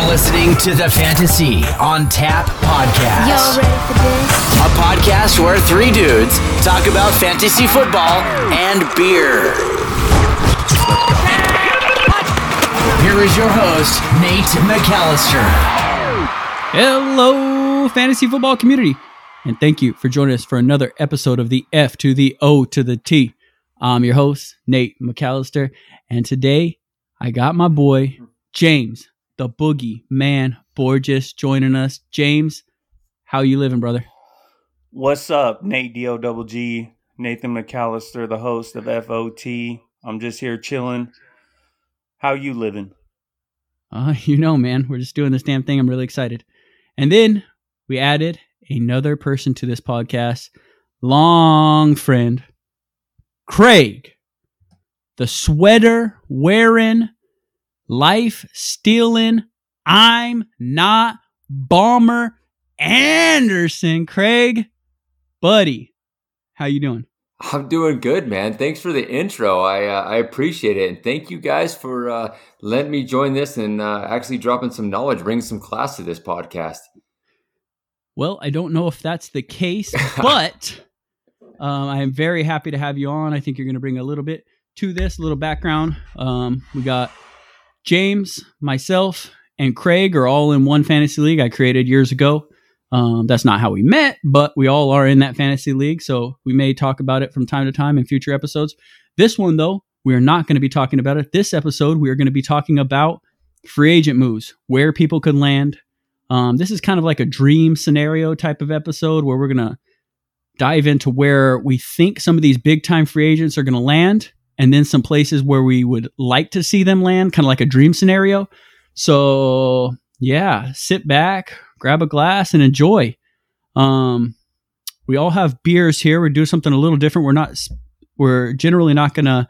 You're listening to the Fantasy on Tap podcast. Y'all ready for this? A podcast where three dudes talk about fantasy football and beer. Here is your host, Nate McAllister. Hello, fantasy football community, and thank you for joining us for another episode of the F to the O to the T. I'm your host, Nate McAllister, and today I got my boy, James, the Boogie Man Borges, joining us. James, how you living, brother? What's up, Nate D O double G, Nathan McAllister, the host of FOT. I'm just here chilling. How you living? Uh, you know, man, we're just doing this damn thing. I'm really excited. And then we added another person to this podcast, long friend, Craig, the sweater wearing, life stealing, I'm not bomber Anderson. Craig, buddy, how you doing? I'm doing good, man. Thanks for the intro. I uh, I appreciate it, and thank you guys for uh, letting me join this and uh, actually dropping some knowledge, bringing some class to this podcast. Well, I don't know if that's the case, but um, I am very happy to have you on. I think you're going to bring a little bit to this, a little background. Um, we got James, myself, and Craig are all in one fantasy league I created years ago. Um, that's not how we met, but we all are in that fantasy league. So we may talk about it from time to time in future episodes. This one, though, we are not going to be talking about it. This episode, we are going to be talking about free agent moves, where people could land. Um, this is kind of like a dream scenario type of episode where we're going to dive into where we think some of these big time free agents are going to land and then some places where we would like to see them land, kind of like a dream scenario. So, yeah, sit back, grab a glass and enjoy. Um, we all have beers here. We're doing something a little different. We're not, we're generally not going to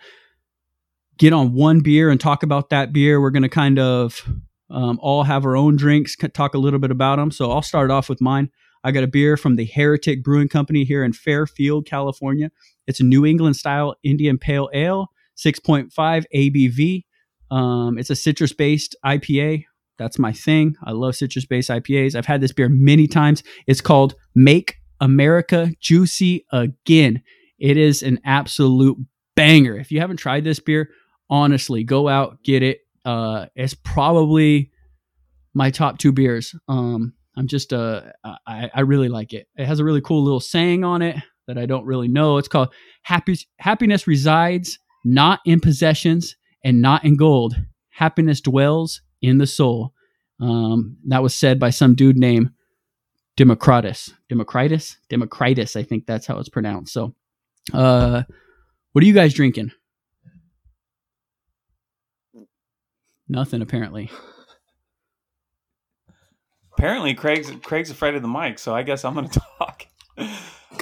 get on one beer and talk about that beer. We're going to kind of um, all have our own drinks, talk a little bit about them. So I'll start off with mine. I got a beer from the Heretic Brewing Company here in Fairfield, California. It's a New England style Indian Pale Ale, 6.5 ABV. Um, it's a citrus based IPA. That's my thing. I love citrus based IPAs. I've had this beer many times. It's called Make America Juicy Again. It is an absolute banger. If you haven't tried this beer, honestly, go out, get it. Uh, it's probably my top two beers. Um, I'm just, uh, I, I really like it. It has a really cool little saying on it that I don't really know. It's called Happy, Happiness Resides Not in Possessions and Not in Gold. Happiness Dwells in the soul. Um, that was said by some dude named Democritus. Democritus? Democritus, I think that's how it's pronounced. So, uh, what are you guys drinking? Nothing, apparently. Apparently, Craig's Craig's afraid of the mic, so I guess I'm going to talk.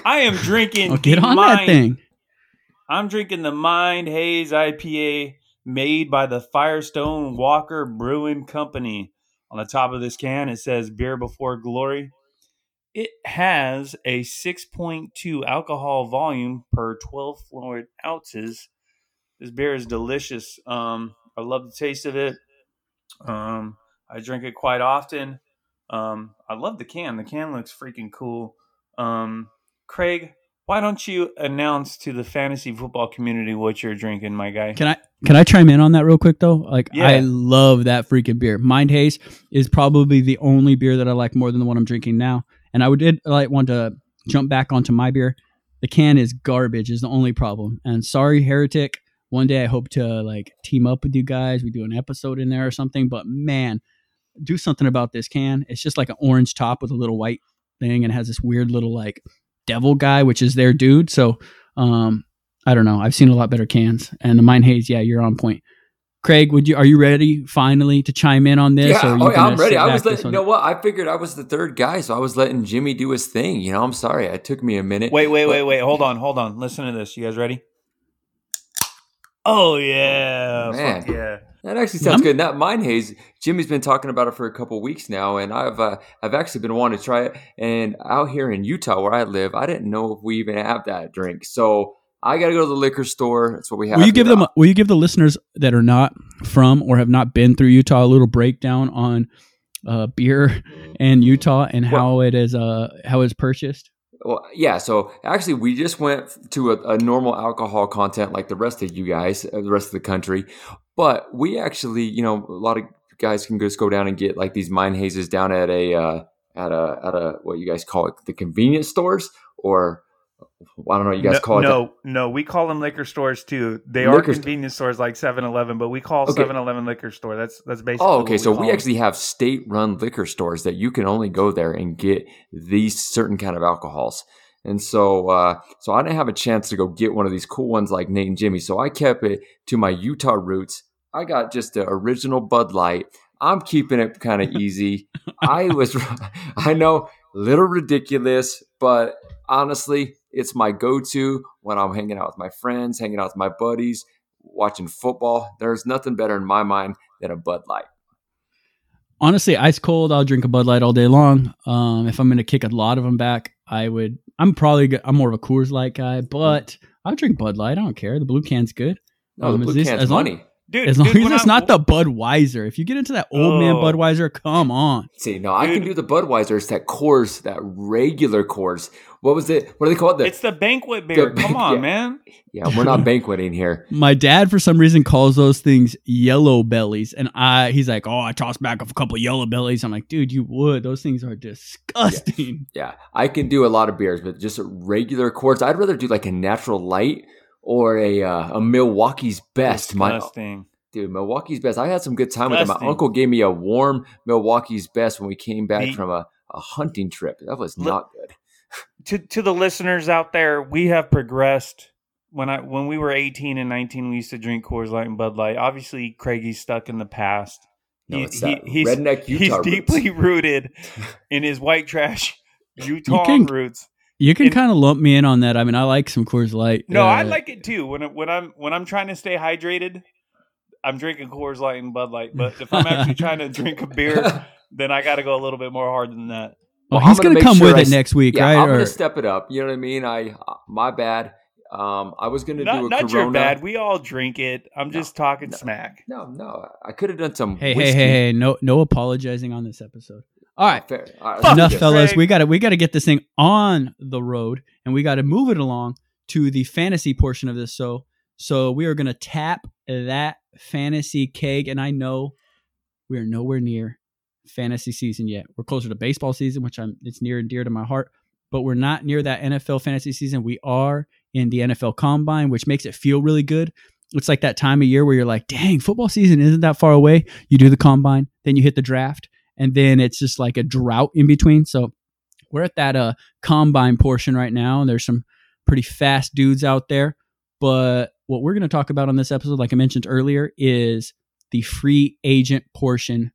I am drinking. Oh, get on Mind, that thing. I'm drinking the Mind Haze IPA made by the Firestone Walker Brewing Company. On the top of this can, it says "Beer Before Glory." It has a 6.2 alcohol volume per 12 fluid ounces. This beer is delicious. Um, I love the taste of it. Um, I drink it quite often. Um, I love the can. The can looks freaking cool. Um, Craig, why don't you announce to the fantasy football community what you're drinking, my guy? Can I can I chime in on that real quick though? Like Yeah. I love that freaking beer. Mind Haze is probably the only beer that I like more than the one I'm drinking now. And I would did like want to jump back onto my beer. The can is garbage is the only problem. And sorry, Heretic. One day I hope to like team up with you guys. We do an episode in there or something. But man, do something about this can. It's just like an orange top with a little white thing and has this weird little like devil guy, which is their dude. So um I don't know. I've seen a lot better cans. And the Mind Haze, yeah, you're on point. Craig, would you are you ready finally to chime in on this? yeah, or you oh, yeah, I'm ready. I was this letting, you know what? I figured I was the third guy, so I was letting Jimmy do his thing. You know, I'm sorry. It took me a minute. Wait, wait, But- wait, wait. Hold on, hold on. Listen to this. You guys ready? Oh yeah, Man. Fuck yeah. That actually sounds good. That Mind Haze, Jimmy's been talking about it for a couple weeks now, and I've uh, I've actually been wanting to try it. And out here in Utah, where I live, I didn't know if we even have that drink. So I got to go to the liquor store. That's what we have. Will you give them? Will you give the listeners that are not from or have not been through Utah a little breakdown on uh, beer in Utah and how it is uh how it's purchased? Well, yeah. So actually, we just went to a, a, normal alcohol content like the rest of you guys, uh, the rest of the country. But we actually, you know, a lot of guys can just go down and get like these Mind Hazes down at a uh, at a at a what you guys call it, the convenience stores, or I don't know. What you guys no, call it no, that? no. We call them liquor stores too. They liquor are convenience st- stores like 7-Eleven, but we call 7-Eleven liquor store. That's that's basically. Oh, okay. so we them. actually have state-run liquor stores that you can only go there and get these certain kind of alcohols. And so, uh, so I didn't have a chance to go get one of these cool ones like Nate and Jimmy. So I kept it to my Utah roots. I got just the original Bud Light. I'm keeping it kind of easy. I was, I know, a little ridiculous, but honestly, it's my go-to when I'm hanging out with my friends, hanging out with my buddies, watching football. There's nothing better in my mind than a Bud Light. Honestly, ice cold, I'll drink a Bud Light all day long. Um, if I'm going to kick a lot of them back, I would. I'm probably. I'm more of a Coors Light guy, but I'll drink Bud Light. I don't care. The blue can's good. No, um, the blue can's as money. Long, Dude, as long dude, as it's I, not the Budweiser. If you get into that old oh. man Budweiser, come on. See, no, dude. I can do the Budweiser. It's that Coors, that regular Coors. What was it? What do they call it? The, it's the banquet beer. The, come on, yeah. man. Yeah, we're not banqueting here. My dad, for some reason, calls those things yellow bellies, and I, he's like, "Oh, I tossed back a couple yellow bellies." I'm like, "Dude, you would. Those things are disgusting." Yeah. yeah, I can do a lot of beers, but just a regular Coors. I'd rather do like a natural light or a uh, a Milwaukee's Best. Disgusting. My, dude, Milwaukee's Best. I had some good time Disgusting. with them. My uncle gave me a warm Milwaukee's Best when we came back from a, a hunting trip. That was not good. To to the listeners out there, we have progressed. When I when we were eighteen and nineteen, we used to drink Coors Light and Bud Light. Obviously, Craigie's stuck in the past. No, he, he, he's, redneck Utah He's deeply rooted in his white trash Utah roots. You can kind of lump me in on that. I mean, I like some Coors Light. No, uh, I like it too. When when I'm when I'm trying to stay hydrated, I'm drinking Coors Light and Bud Light. But if I'm actually trying to drink a beer, then I got to go a little bit more hard than that. Well, well he's going to come sure with I, it next week, yeah, right? I'm going to step it up. You know what I mean? I uh, my bad. Um, I was going to do a not Corona. your bad. We all drink it. I'm no, just talking no, smack. No, no, I could have done some. Hey, whiskey. hey, hey, hey! No, no apologizing on this episode. All right, Fair. All right enough, fellas. We got to we got to get this thing on the road, and we got to move it along to the fantasy portion of this. So, so we are going to tap that fantasy keg, and I know we are nowhere near fantasy season yet. We're closer to baseball season, which I'm it's near and dear to my heart, but we're not near that NFL fantasy season. We are in the NFL combine, which makes it feel really good. It's like that time of year where you're like, dang, football season isn't that far away. You do the combine, then you hit the draft, and then it's just like a drought in between. So we're at that uh combine portion right now, and there's some pretty fast dudes out there. But what we're going to talk about on this episode, like I mentioned earlier, is the free agent portion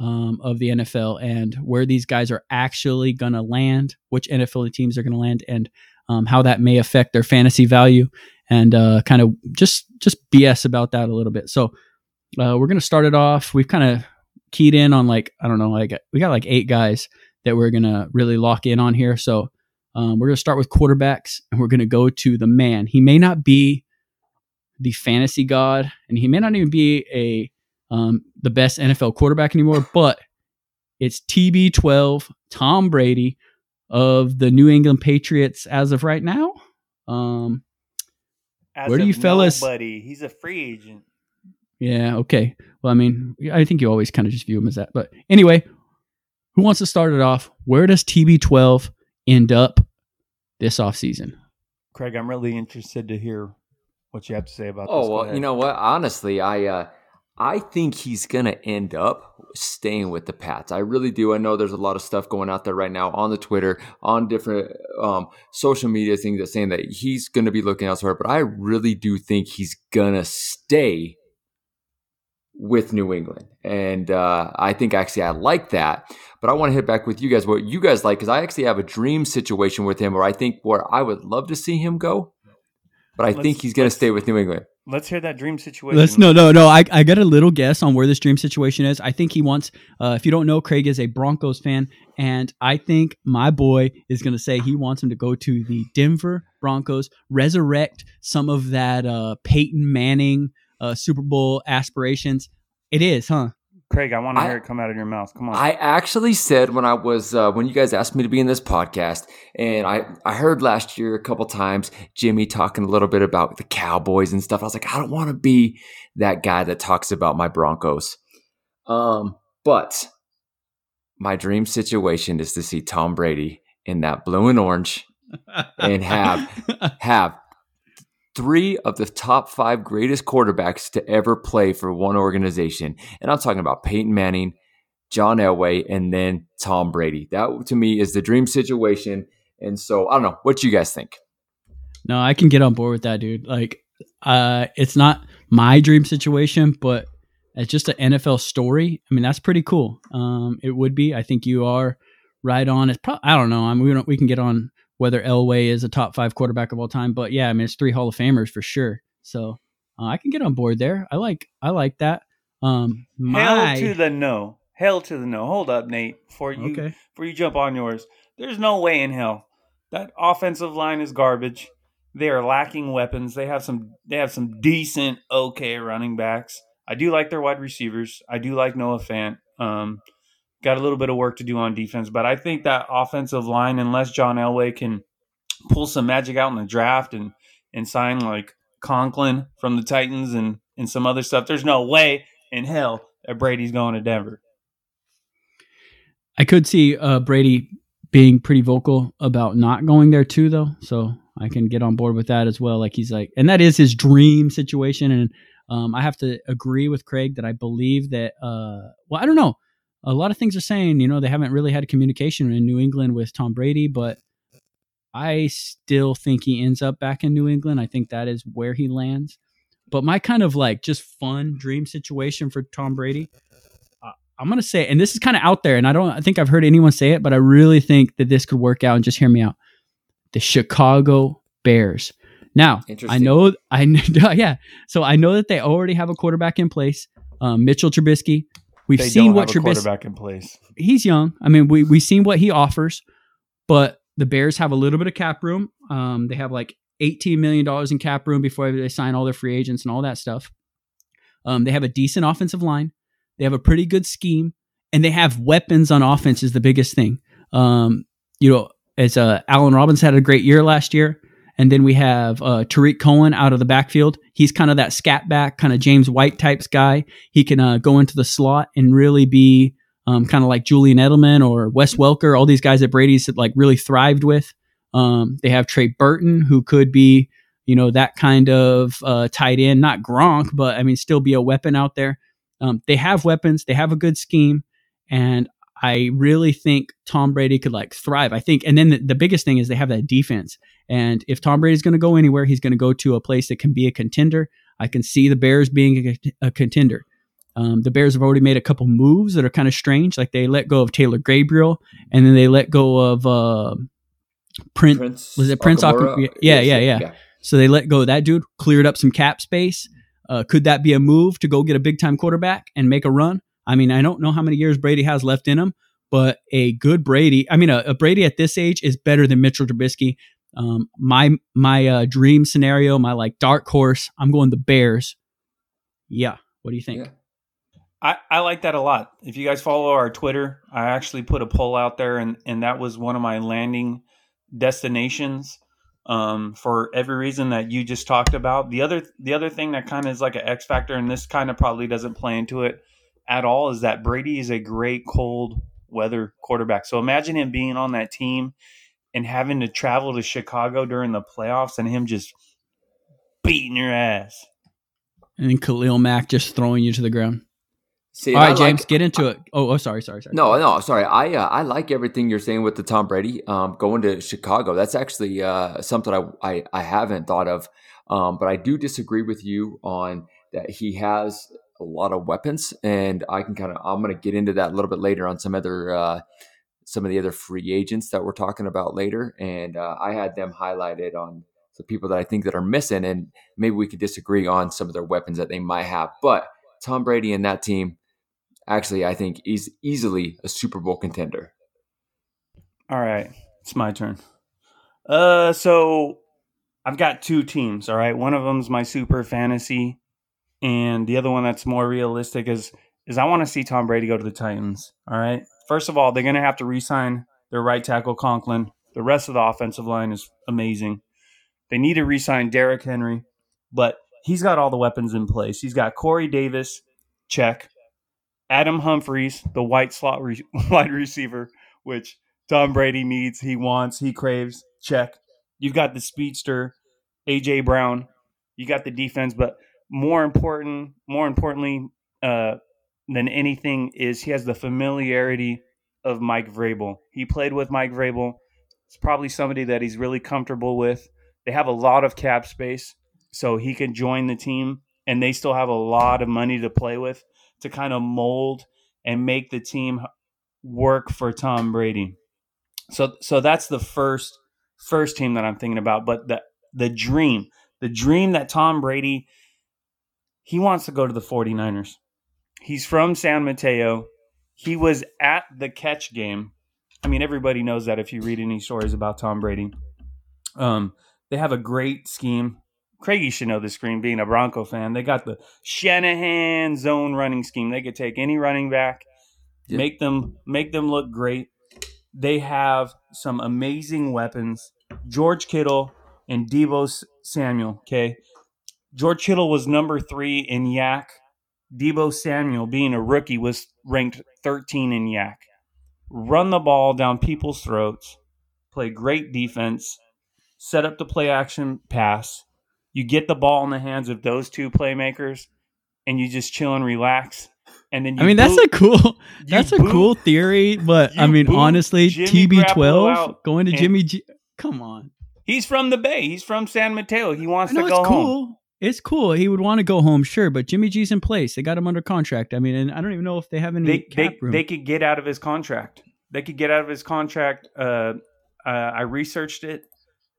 um, of the NFL and where these guys are actually going to land, which NFL teams are going to land, and um, how that may affect their fantasy value, and uh, kind of just just BS about that a little bit. So uh, we're going to start it off. We've kind of keyed in on like I don't know, like we got like eight guys that we're gonna really lock in on here. So um, we're gonna start with quarterbacks, and we're gonna go to the man. He may not be the fantasy god, and he may not even be a um, the best NFL quarterback anymore, but it's TB12 Tom Brady of the New England Patriots as of right now. Um, as where do you fellas? Buddy, he's a free agent. Yeah. Okay. Well, I mean, I think you always kind of just view him as that. But anyway, who wants to start it off? Where does TB12 end up this offseason? Craig, I'm really interested to hear what you have to say about oh, this. Oh, well, you know what? Honestly, I uh, I think he's going to end up staying with the Pats. I really do. I know there's a lot of stuff going out there right now on the Twitter, on different um, social media things that saying that he's going to be looking elsewhere, but I really do think he's going to stay with New England. And uh, I think actually I like that. But I want to hit back with you guys what you guys like because I actually have a dream situation with him where I think where I would love to see him go, but I let's, think he's going to stay with New England. Let's hear that dream situation. Let's no no no. I, I got a little guess on where this dream situation is. I think he wants. Uh, if you don't know, Craig is a Broncos fan, and I think my boy is going to say he wants him to go to the Denver Broncos, resurrect some of that uh, Peyton Manning uh, Super Bowl aspirations. It is, huh? Craig, I want to I- hear it come out of your mouth. Come on. I actually said when I was uh, when you guys asked me to be in this podcast, and I I heard last year a couple times Jimmy talking a little bit about the Cowboys and stuff. I was like, I don't want to be that guy that talks about my Broncos. Um, but my dream situation is to see Tom Brady in that blue and orange and have have three of the top five greatest quarterbacks to ever play for one organization. And I'm talking about Peyton Manning, John Elway, and then Tom Brady. That to me is the dream situation. And so I don't know. What you guys think? No, I can get on board with that, dude. Like, uh, it's not my dream situation, but it's just an NFL story. I mean, that's pretty cool. Um, it would be. I think you are right on. It's probably. I don't know. I mean, we. We can get on whether Elway is a top five quarterback of all time, but yeah, I mean, it's three Hall of Famers for sure. So uh, I can get on board there. I like. I like that. Um, my Hell to the no. Hell to the no. Hold up, Nate. Before you okay. before you jump on yours, there's no way in hell that offensive line is garbage. They are lacking weapons. They have some. They have some decent, okay running backs. I do like their wide receivers. I do like Noah Fant. Um, got a little bit of work to do on defense, but I think that offensive line, unless John Elway can pull some magic out in the draft and and sign like Conklin from the Titans and and some other stuff, there's no way in hell that Brady's going to Denver. I could see uh, Brady being pretty vocal about not going there too, though. So I can get on board with that as well. Like he's like, and that is his dream situation. And um, I have to agree with Craig that I believe that. Uh, well, I don't know. A lot of things are saying, you know, they haven't really had communication in New England with Tom Brady, but I still think he ends up back in New England. I think that is where he lands. But my kind of like just fun dream situation for Tom Brady I'm gonna say, and this is kind of out there, and I don't I think I've heard anyone say it, but I really think that this could work out. And just hear me out. The Chicago Bears. Now, I know, I know, yeah. So I know that they already have a quarterback in place, um, Mitchell Trubisky. We've They seen what Trubisky. quarterback in place. He's young. I mean, we we've seen what he offers, but the Bears have a little bit of cap room. Um, they have like 18 million dollars in cap room before they sign all their free agents and all that stuff. Um, they have a decent offensive line. They have a pretty good scheme, and they have weapons on offense. Is the biggest thing. Um, you know, as uh, Allen Robbins had a great year last year, and then we have uh, Tarik Cohen out of the backfield. He's kind of that scat back, kind of James White types guy. He can uh, go into the slot and really be um, kind of like Julian Edelman or Wes Welker, all these guys that Brady's like really thrived with. Um, they have Trey Burton, who could be, you know, that kind of uh, tight end, not Gronk, but I mean, still be a weapon out there. Um, they have weapons, they have a good scheme, and I really think Tom Brady could like thrive. I think, and then the, the biggest thing is they have that defense. And if Tom Brady's going to go anywhere, he's going to go to a place that can be a contender. I can see the Bears being a, a contender. Um, the Bears have already made a couple moves that are kind of strange. Like they let go of Taylor Gabriel, and then they let go of uh, Prince. Prince was it Prince Akamara? Akamara? Yeah, yeah, yeah. So they let go of that dude, cleared up some cap space. Uh, could that be a move to go get a big time quarterback and make a run? I mean, I don't know how many years Brady has left in him, but a good Brady, I mean, a, a Brady at this age is better than Mitchell Trubisky. Um, my my uh, dream scenario, my like dark horse, I'm going the Bears. Yeah, what do you think? Yeah. I, I like that a lot. If you guys follow our Twitter, I actually put a poll out there, and, and that was one of my landing destinations um, for every reason that you just talked about. The other the other thing that kind of is like an X factor, and this kind of probably doesn't play into it at all, is that Brady is a great cold weather quarterback. So imagine him being on that team and having to travel to Chicago during the playoffs, and him just beating your ass. And then Khalil Mack just throwing you to the ground. See, All I James, like- get into it. Oh, oh, sorry, sorry, sorry. No, no, sorry. I uh, I like everything you're saying with the Tom Brady um, going to Chicago. That's actually uh, something I, I I haven't thought of, um, but I do disagree with you on that. He has a lot of weapons, and I can kind of I'm going to get into that a little bit later on some other uh, some of the other free agents that we're talking about later, and uh, I had them highlighted on the people that I think that are missing, and maybe we could disagree on some of their weapons that they might have, but Tom Brady and that team actually I think is easily a Super Bowl contender. All right, it's my turn. Uh, so I've got two teams. All right, one of them's my super fantasy, and the other one that's more realistic is is I want to see Tom Brady go to the Titans. All right. First of all, they're going to have to re-sign their right tackle Conklin. The rest of the offensive line is amazing. They need to re-sign Derrick Henry, but he's got all the weapons in place. He's got Corey Davis, check. Adam Humphries, the white slot re- wide receiver, which Tom Brady needs, he wants, he craves, check. You've got the speedster, AJ Brown. You got the defense, but more important, more importantly uh, than anything is he has the familiarity of Mike Vrabel. He played with Mike Vrabel. It's probably somebody that he's really comfortable with. They have a lot of cap space, so he can join the team, and they still have a lot of money to play with to kind of mold and make the team work for Tom Brady. So, so that's the first first team that I'm thinking about. But the the dream, the dream that Tom Brady, he wants to go to the 49ers. He's from San Mateo. He was at the catch game. I mean, everybody knows that if you read any stories about Tom Brady. Um, they have a great scheme. Craigie should know this scheme, being a Bronco fan. They got the Shanahan zone running scheme. They could take any running back, make them make them look great. They have some amazing weapons. George Kittle and Deebo Samuel. Okay, George Kittle was number three in YAC Deebo Samuel, being a rookie, was ranked 13 in YAC. Run the ball down people's throats, play great defense, set up the play action pass. You get the ball in the hands of those two playmakers, and you just chill and relax. And then I mean, boot, that's a cool, that's a boot, cool theory. But I mean, honestly, TB12 going to Jimmy G. Come on, he's from the Bay. He's from San Mateo. He wants to go cool. home it's cool. He would want to go home, sure, but Jimmy G's in place. They got him under contract. I mean, and I don't even know if they have any they, cap they, room. They could get out of his contract. They could get out of his contract. Uh, uh, I researched it.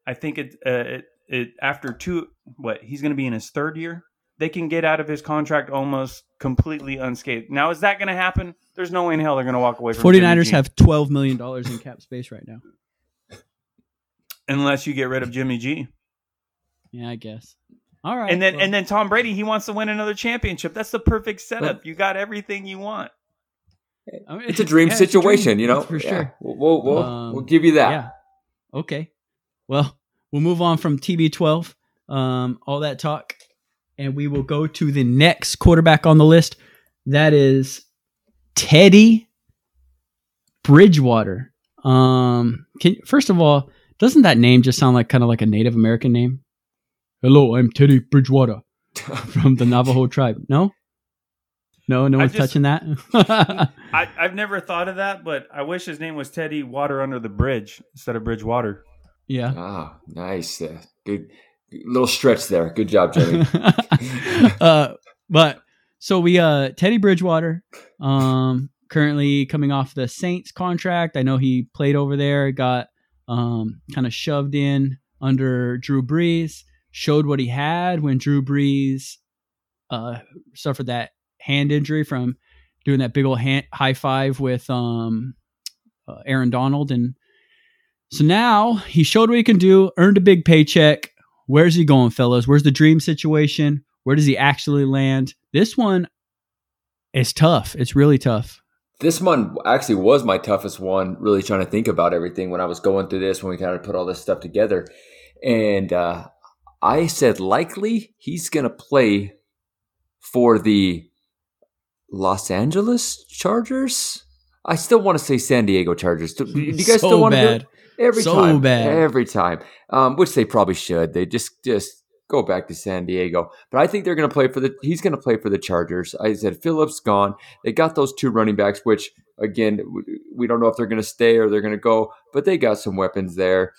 I think it, uh, it, it after two. What he's going to be in his third year. They can get out of his contract almost completely unscathed. Now, is that going to happen? There's no way in hell they're going to walk away from 49ers have $12 million in cap space right now. Unless you get rid of Jimmy G. Yeah, I guess. All right. And then well. and then Tom Brady, he wants to win another championship. That's the perfect setup. But, you got everything you want. I mean, it's a dream yeah, situation, dream. you know. That's for sure. Yeah. We'll we'll, um, we'll give you that. Yeah. Okay. Well, we'll move on from TB12, um, all that talk, and we will go to the next quarterback on the list. That is Teddy Bridgewater. Um, can first of all, doesn't that name just sound like kind of like a Native American name? Hello, I'm Teddy Bridgewater from the Navajo tribe. No? No, no one's just, touching that. I, have never thought of that, but I wish his name was Teddy Water Under the Bridge instead of Bridgewater. Yeah. Ah, nice. Uh, good little stretch there. Good job, Jenny. uh, but so we uh Teddy Bridgewater, um, currently coming off the Saints contract. I know he played over there, got um kind of shoved in under Drew Brees showed what he had when Drew Brees uh, suffered that hand injury from doing that big old hand, high five with um, uh, Aaron Donald. And so now he showed what he can do, earned a big paycheck. Where's he going, fellas? Where's the dream situation? Where does he actually land? This one is tough. It's really tough. This one actually was my toughest one, really trying to think about everything when I was going through this, when we kind of put all this stuff together. And uh, I said likely he's going to play for the Los Angeles Chargers. I still want to say San Diego Chargers. Do, do you guys so still want bad. to do it? Every so time, bad. every time. Um, which they probably should. They just just go back to San Diego. But I think they're going to play for the. He's going to play for the Chargers. I said Phillips gone. They got those two running backs, which again we don't know if they're going to stay or they're going to go, but they got some weapons there.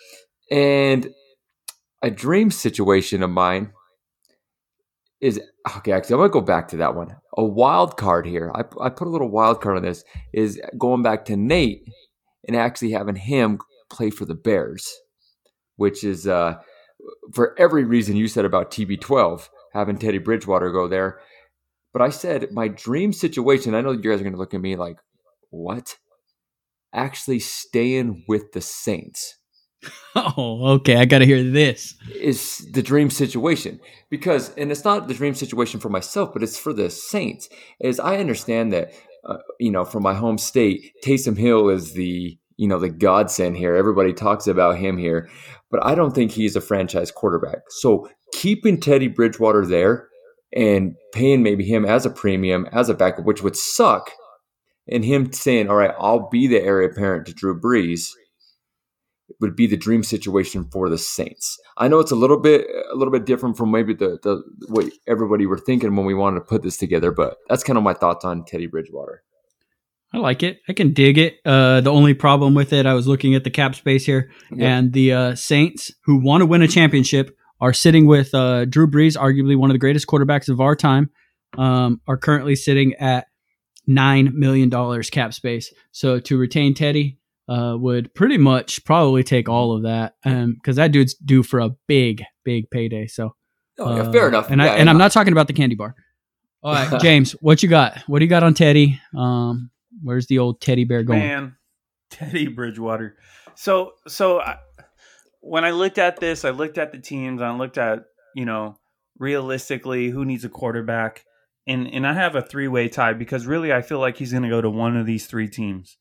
And a dream situation of mine is okay. Actually, I'm gonna go back to that one. A wild card here. I, I put a little wild card on this. Is going back to Nate and actually having him play for the Bears, which is uh, for every reason you said about TB12 having Teddy Bridgewater go there. But I said my dream situation. I know you guys are gonna look at me like, what? Actually, staying with the Saints Oh, okay. I got to hear this. is the dream situation because and it's not the dream situation for myself but it's for the saints is i understand that uh, you know from my home state taysom hill is the you know the godsend here everybody talks about him here but i don't think he's a franchise quarterback so keeping teddy bridgewater there and paying maybe him as a premium as a backup which would suck and him saying all right i'll be the heir apparent to drew brees would be the dream situation for the Saints. I know it's a little bit a little bit different from maybe the, the what everybody were thinking when we wanted to put this together, but that's kind of my thoughts on Teddy Bridgewater. I like it. I can dig it. Uh, the only problem with it, I was looking at the cap space here, and the uh, Saints, who want to win a championship, are sitting with uh, Drew Brees, arguably one of the greatest quarterbacks of our time, um, are currently sitting at nine million dollars cap space. So to retain Teddy uh, would pretty much probably take all of that, because that dude's due for a big, big payday. So Oh, yeah, uh, fair enough. And I, and I'm not talking about the candy bar. All right, James, what you got? What do you got on Teddy? Um, where's the old teddy bear going? Man, Teddy Bridgewater. So so I, when I looked at this, I looked at the teams. I looked at you know realistically who needs a quarterback, and and I have a three way tie because really I feel like he's going to go to one of these three teams,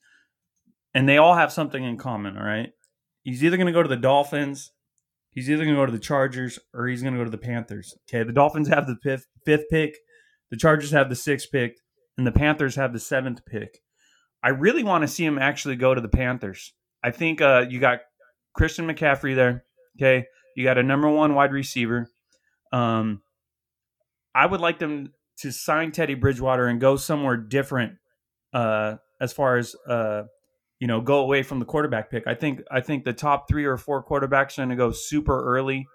and they all have something in common. All right, he's either going to go to the Dolphins. He's either going to go to the Chargers or he's going to go to the Panthers. Okay, the Dolphins have the fifth, fifth pick, the Chargers have the sixth pick, and the Panthers have the seventh pick. I really want to see him actually go to the Panthers. I think uh, you got Christian McCaffrey there. Okay, you got a number one wide receiver. Um, I would like them to sign Teddy Bridgewater and go somewhere different. Uh, as far as uh, you know, go away from the quarterback pick. I think I think the top three or four quarterbacks are going to go super early.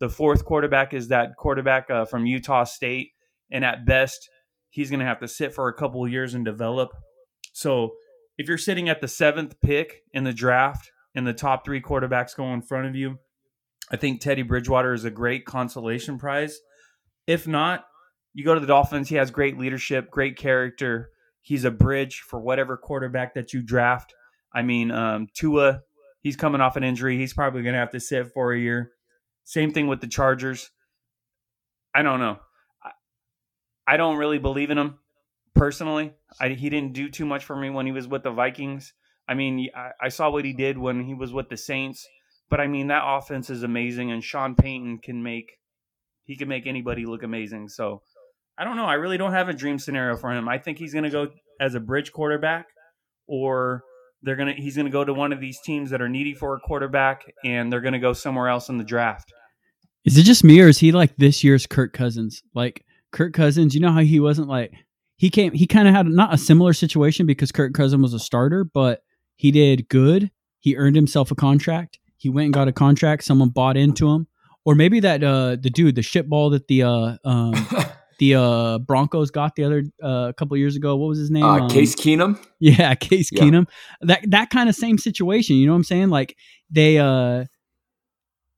The fourth quarterback is that quarterback uh, from Utah State, and at best, he's going to have to sit for a couple of years and develop. So if you're sitting at the seventh pick in the draft and the top three quarterbacks go in front of you, I think Teddy Bridgewater is a great consolation prize. If not, you go to the Dolphins. He has great leadership, great character. He's a bridge for whatever quarterback that you draft. I mean, um, Tua, he's coming off an injury. He's probably going to have to sit for a year. Same thing with the Chargers. I don't know. I, I don't really believe in him personally. I, he didn't do too much for me when he was with the Vikings. I mean, I, I saw what he did when he was with the Saints, but I mean that offense is amazing, and Sean Payton can make he can make anybody look amazing. So I don't know. I really don't have a dream scenario for him. I think he's going to go as a bridge quarterback, or they're gonna he's going to go to one of these teams that are needy for a quarterback, and they're going to go somewhere else in the draft. Is it just me or is he like this year's Kirk Cousins? Like Kirk Cousins, you know how he wasn't like he came he kind of had not a similar situation because Kirk Cousins was a starter, but he did good. He earned himself a contract. He went and got a contract. Someone bought into him. Or maybe that uh the dude, the shit ball that the uh um the uh Broncos got the other uh, a couple years ago. What was his name? uh, Um, Case Keenum. Yeah, Case Yeah. Keenum. That that kind of same situation. You know what I'm saying? Like they uh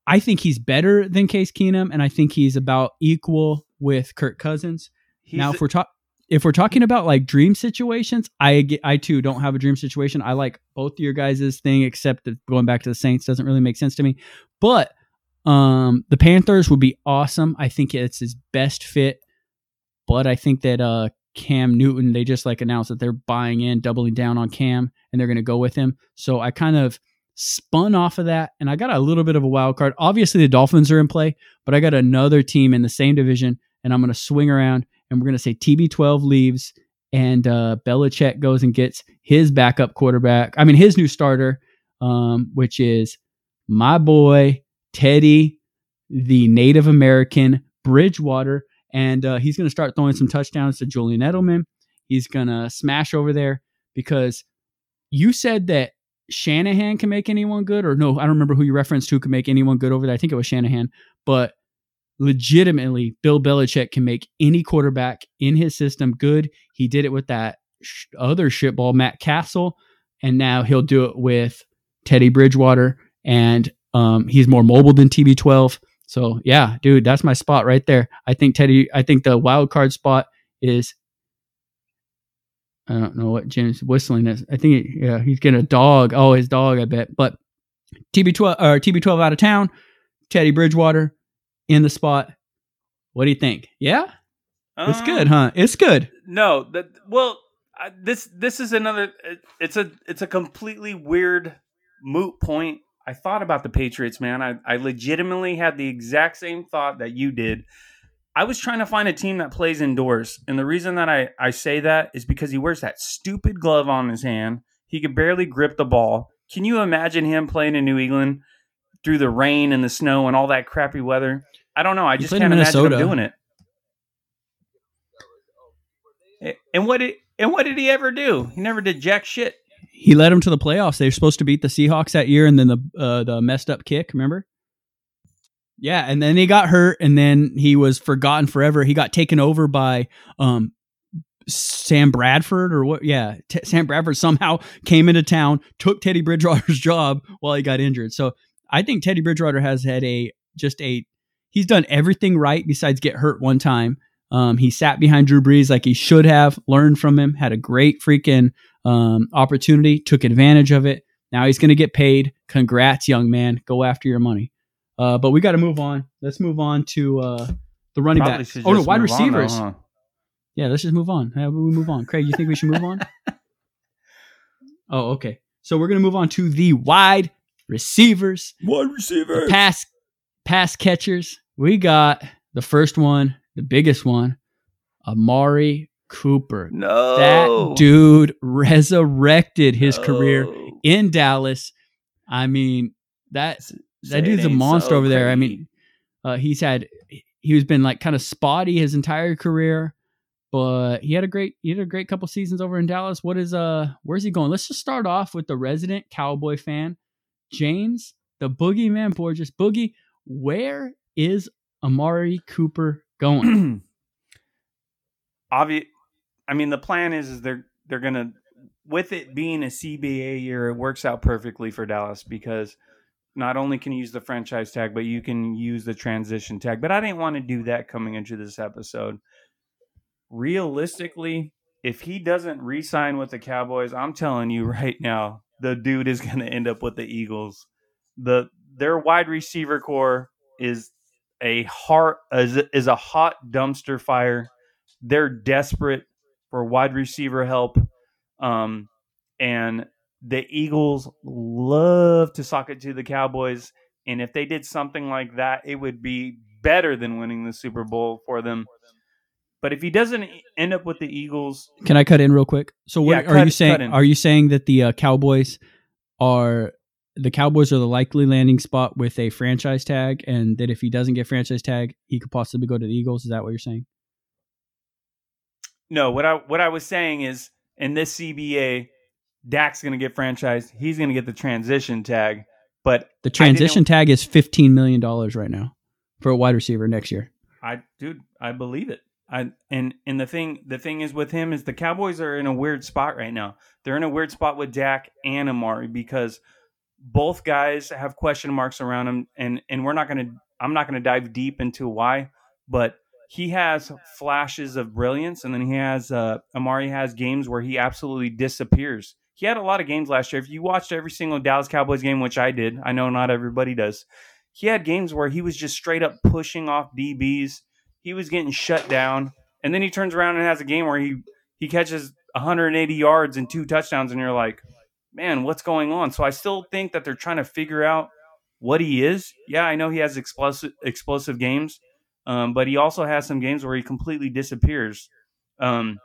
I think he's better than Case Keenum, and I think he's about equal with Kirk Cousins. He's now, if we're talking if we're talking about like dream situations, I ge- I too don't have a dream situation. I like both of your guys' thing, except that going back to the Saints doesn't really make sense to me. But um, the Panthers would be awesome. I think it's his best fit. But I think that uh, Cam Newton, they just like announced that they're buying in, doubling down on Cam, and they're going to go with him. So I kind of spun off of that, and I got a little bit of a wild card. Obviously, the Dolphins are in play, but I got another team in the same division, and I'm going to swing around, and we're going to say TB12 leaves, and uh, Belichick goes and gets his backup quarterback. I mean, his new starter, um, which is my boy Teddy, the Native American Bridgewater, and uh, he's going to start throwing some touchdowns to Julian Edelman. He's going to smash over there because you said that Shanahan can make anyone good, or no, I don't remember who you referenced who can make anyone good over there. I think it was Shanahan, but legitimately, Bill Belichick can make any quarterback in his system good. He did it with that sh- other shitball, Matt Cassel, and now he'll do it with Teddy Bridgewater, and um, he's more mobile than TB12. So yeah, dude, that's my spot right there. I think Teddy. I think the wild card spot is. I don't know what Jim's whistling is. I think yeah, he's getting a dog. Oh, his dog. I bet. But TB12 or TB12 out of town. Teddy Bridgewater in the spot. What do you think? Yeah, it's Um, good, huh? It's good. No, that well, I, this this is another. it- It's a it's a completely weird moot point. I thought about the Patriots, man. I I legitimately had the exact same thought that you did. I was trying to find a team that plays indoors, and the reason that I I say that is because he wears that stupid glove on his hand. He could barely grip the ball. Can you imagine him playing in New England through the rain and the snow and all that crappy weather? I don't know. I He just can't imagine him doing it. And what did and what did he ever do? He never did jack shit. He led them to the playoffs. They were supposed to beat the Seahawks that year, and then the uh, the messed up kick. Remember? Yeah, and then he got hurt, and then he was forgotten forever. He got taken over by um, Sam Bradford, or what? Yeah, T- Sam Bradford somehow came into town, took Teddy Bridgewater's job while he got injured. So I think Teddy Bridgewater has had a just a he's done everything right besides get hurt one time. Um, he sat behind Drew Brees like he should have, learned from him, had a great freaking um, opportunity, took advantage of it. Now he's going to get paid. Congrats, young man. Go after your money. Uh, but we got to move on. Let's move on to uh, the running Probably backs. Oh no, wide move on, though, receivers. huh? Yeah, let's just move on. How we move on? Craig, you think we should move on? oh, okay. So we're gonna move on to the wide receivers, Wide the receiver. pass pass catchers. We got the first one, the biggest one, Amari Cooper. No, That dude resurrected his career in Dallas. I mean, that Say that dude's a monster so, over there. I mean, uh, he's had he's been like kind of spotty his entire career, but he had a great he had a great couple seasons over in Dallas. What is uh where's he going? Let's just start off with the resident Cowboy fan, James, the Boogeyman Borges. Boogie, where is Amari Cooper going? obvious. I mean, the plan is is they're they're gonna with it being a CBA year, it works out perfectly for Dallas because not only can you use the franchise tag, but you can use the transition tag. But I didn't want to do that coming into this episode. Realistically, if he doesn't re-sign with the Cowboys, I'm telling you right now, the dude is going to end up with the Eagles. The their wide receiver core is a heart is, is a hot dumpster fire. They're desperate for wide receiver help. Um, and the Eagles love to sock it to the Cowboys. And if they did something like that, it would be better than winning the Super Bowl for them. But if he doesn't end up with the Eagles, Can I cut in real quick? So what Yeah, are cut- you saying? Are you saying that the uh, Cowboys are the Cowboys are the likely landing spot with a franchise tag, and that if he doesn't get franchise tag, he could possibly go to the Eagles? Is that what you're saying? No, what I what I was saying is in this CBA, Dak's going to get franchised. He's going to get the transition tag. But The transition tag is fifteen million dollars right now for a wide receiver next year. I dude, I believe it. I and and the thing the thing is with him is the Cowboys are in a weird spot right now. They're in a weird spot with Dak and Amari because both guys have question marks around them, and and we're not going to I'm not going to dive deep into why, but he has flashes of brilliance and then he has uh Amari has games where he absolutely disappears. He had a lot of games last year. If you watched every single Dallas Cowboys game, which I did, I know not everybody does. He had games where he was just straight up pushing off DBs he was getting shut down, and then he turns around and has a game where he he catches 180 yards and two touchdowns, and you're like, man, what's going on? So I still think that they're trying to figure out what he is. Yeah, I know he has explosive explosive games, um, but he also has some games where he completely disappears. Um,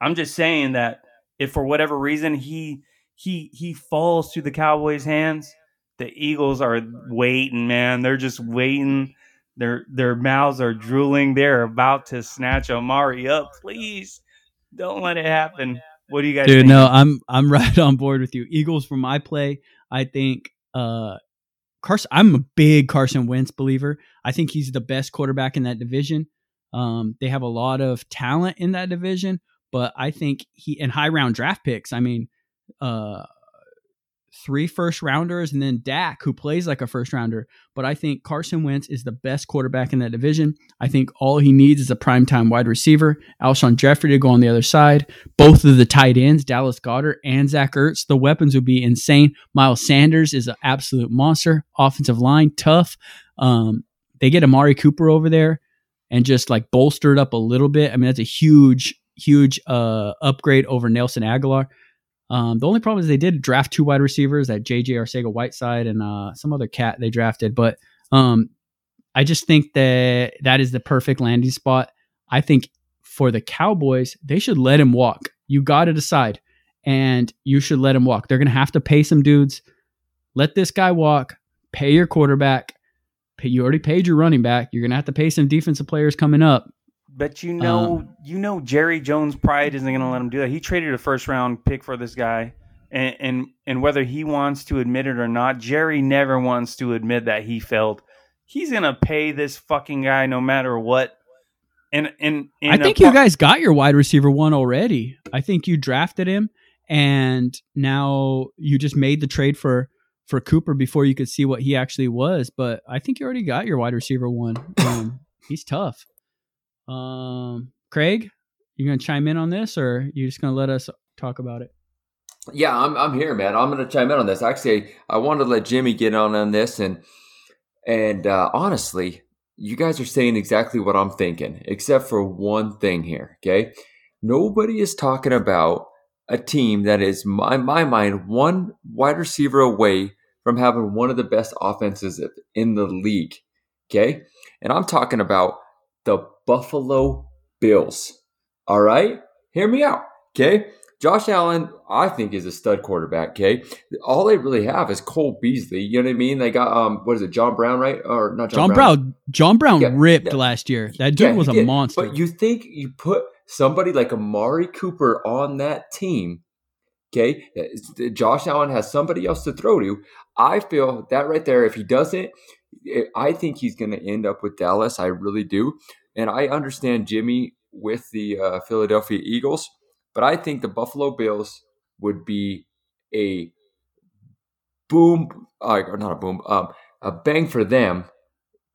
I'm just saying that if for whatever reason he he he falls to the Cowboys' hands, the Eagles are waiting, man. They're just waiting. Their their mouths are drooling. They're about to snatch Amari up. Please don't let it happen. What do you guys Dude, think? no, I'm I'm right on board with you. Eagles for my play. I think uh Carson. I'm a big Carson Wentz believer. I think he's the best quarterback in that division. Um, they have a lot of talent in that division, but I think he and high round draft picks. I mean, uh, three first rounders and then Dak, who plays like a first rounder. But I think Carson Wentz is the best quarterback in that division. I think all he needs is a primetime wide receiver, Alshon Jeffery to go on the other side. Both of the tight ends, Dallas Goedert and Zach Ertz, the weapons would be insane. Miles Sanders is an absolute monster. Offensive line, tough. Um, they get Amari Cooper over there and just like bolstered up a little bit. I mean, that's a huge, huge uh, upgrade over Nelson Agholor. Um, the only problem is they did draft two wide receivers, that JJ Arcega Whiteside and uh, some other cat they drafted. But um, I just think that that is the perfect landing spot. I think for the Cowboys, they should let him walk. You got to decide, and you should let him walk. They're going to have to pay some dudes. Let this guy walk. Pay your quarterback. Pay, you already paid your running back. You're going to have to pay some defensive players coming up. But you know, um, you know, Jerry Jones' pride isn't going to let him do that. He traded a first round pick for this guy, and, and and whether he wants to admit it or not, Jerry never wants to admit that he failed. He's going to pay this fucking guy no matter what. And and, and I think you guys got your wide receiver one already. I think you drafted him, and now you just made the trade for for Cooper before you could see what he actually was. But I think you already got your wide receiver one. Um, he's tough. Um, Craig, you gonna chime in on this, or you just gonna let us talk about it? Yeah, I'm I'm here, man. I'm gonna chime in on this. Actually, I wanted to let Jimmy get on on this, and and uh, honestly, you guys are saying exactly what I'm thinking, except for one thing here. Okay, nobody is talking about a team that is, in my mind, one wide receiver away from having one of the best offenses in the league. Okay, and I'm talking about the Buffalo Bills. All right? Hear me out. Okay? Josh Allen, I think, is a stud quarterback. Okay, all they really have is Cole Beasley. You know what I mean? They got um, what is it, John Brown, right? Or not John, John Brown. Brown? John Brown yeah, ripped yeah. last year. That dude yeah, was a did. monster. But you think you put somebody like Amari Cooper on that team? Okay, Josh Allen has somebody else to throw to. I feel that right there. If he doesn't, I think he's going to end up with Dallas. I really do. And I understand Jimmy with the uh, Philadelphia Eagles, but I think the Buffalo Bills would be a boom, uh, or not a boom, um, a bang for them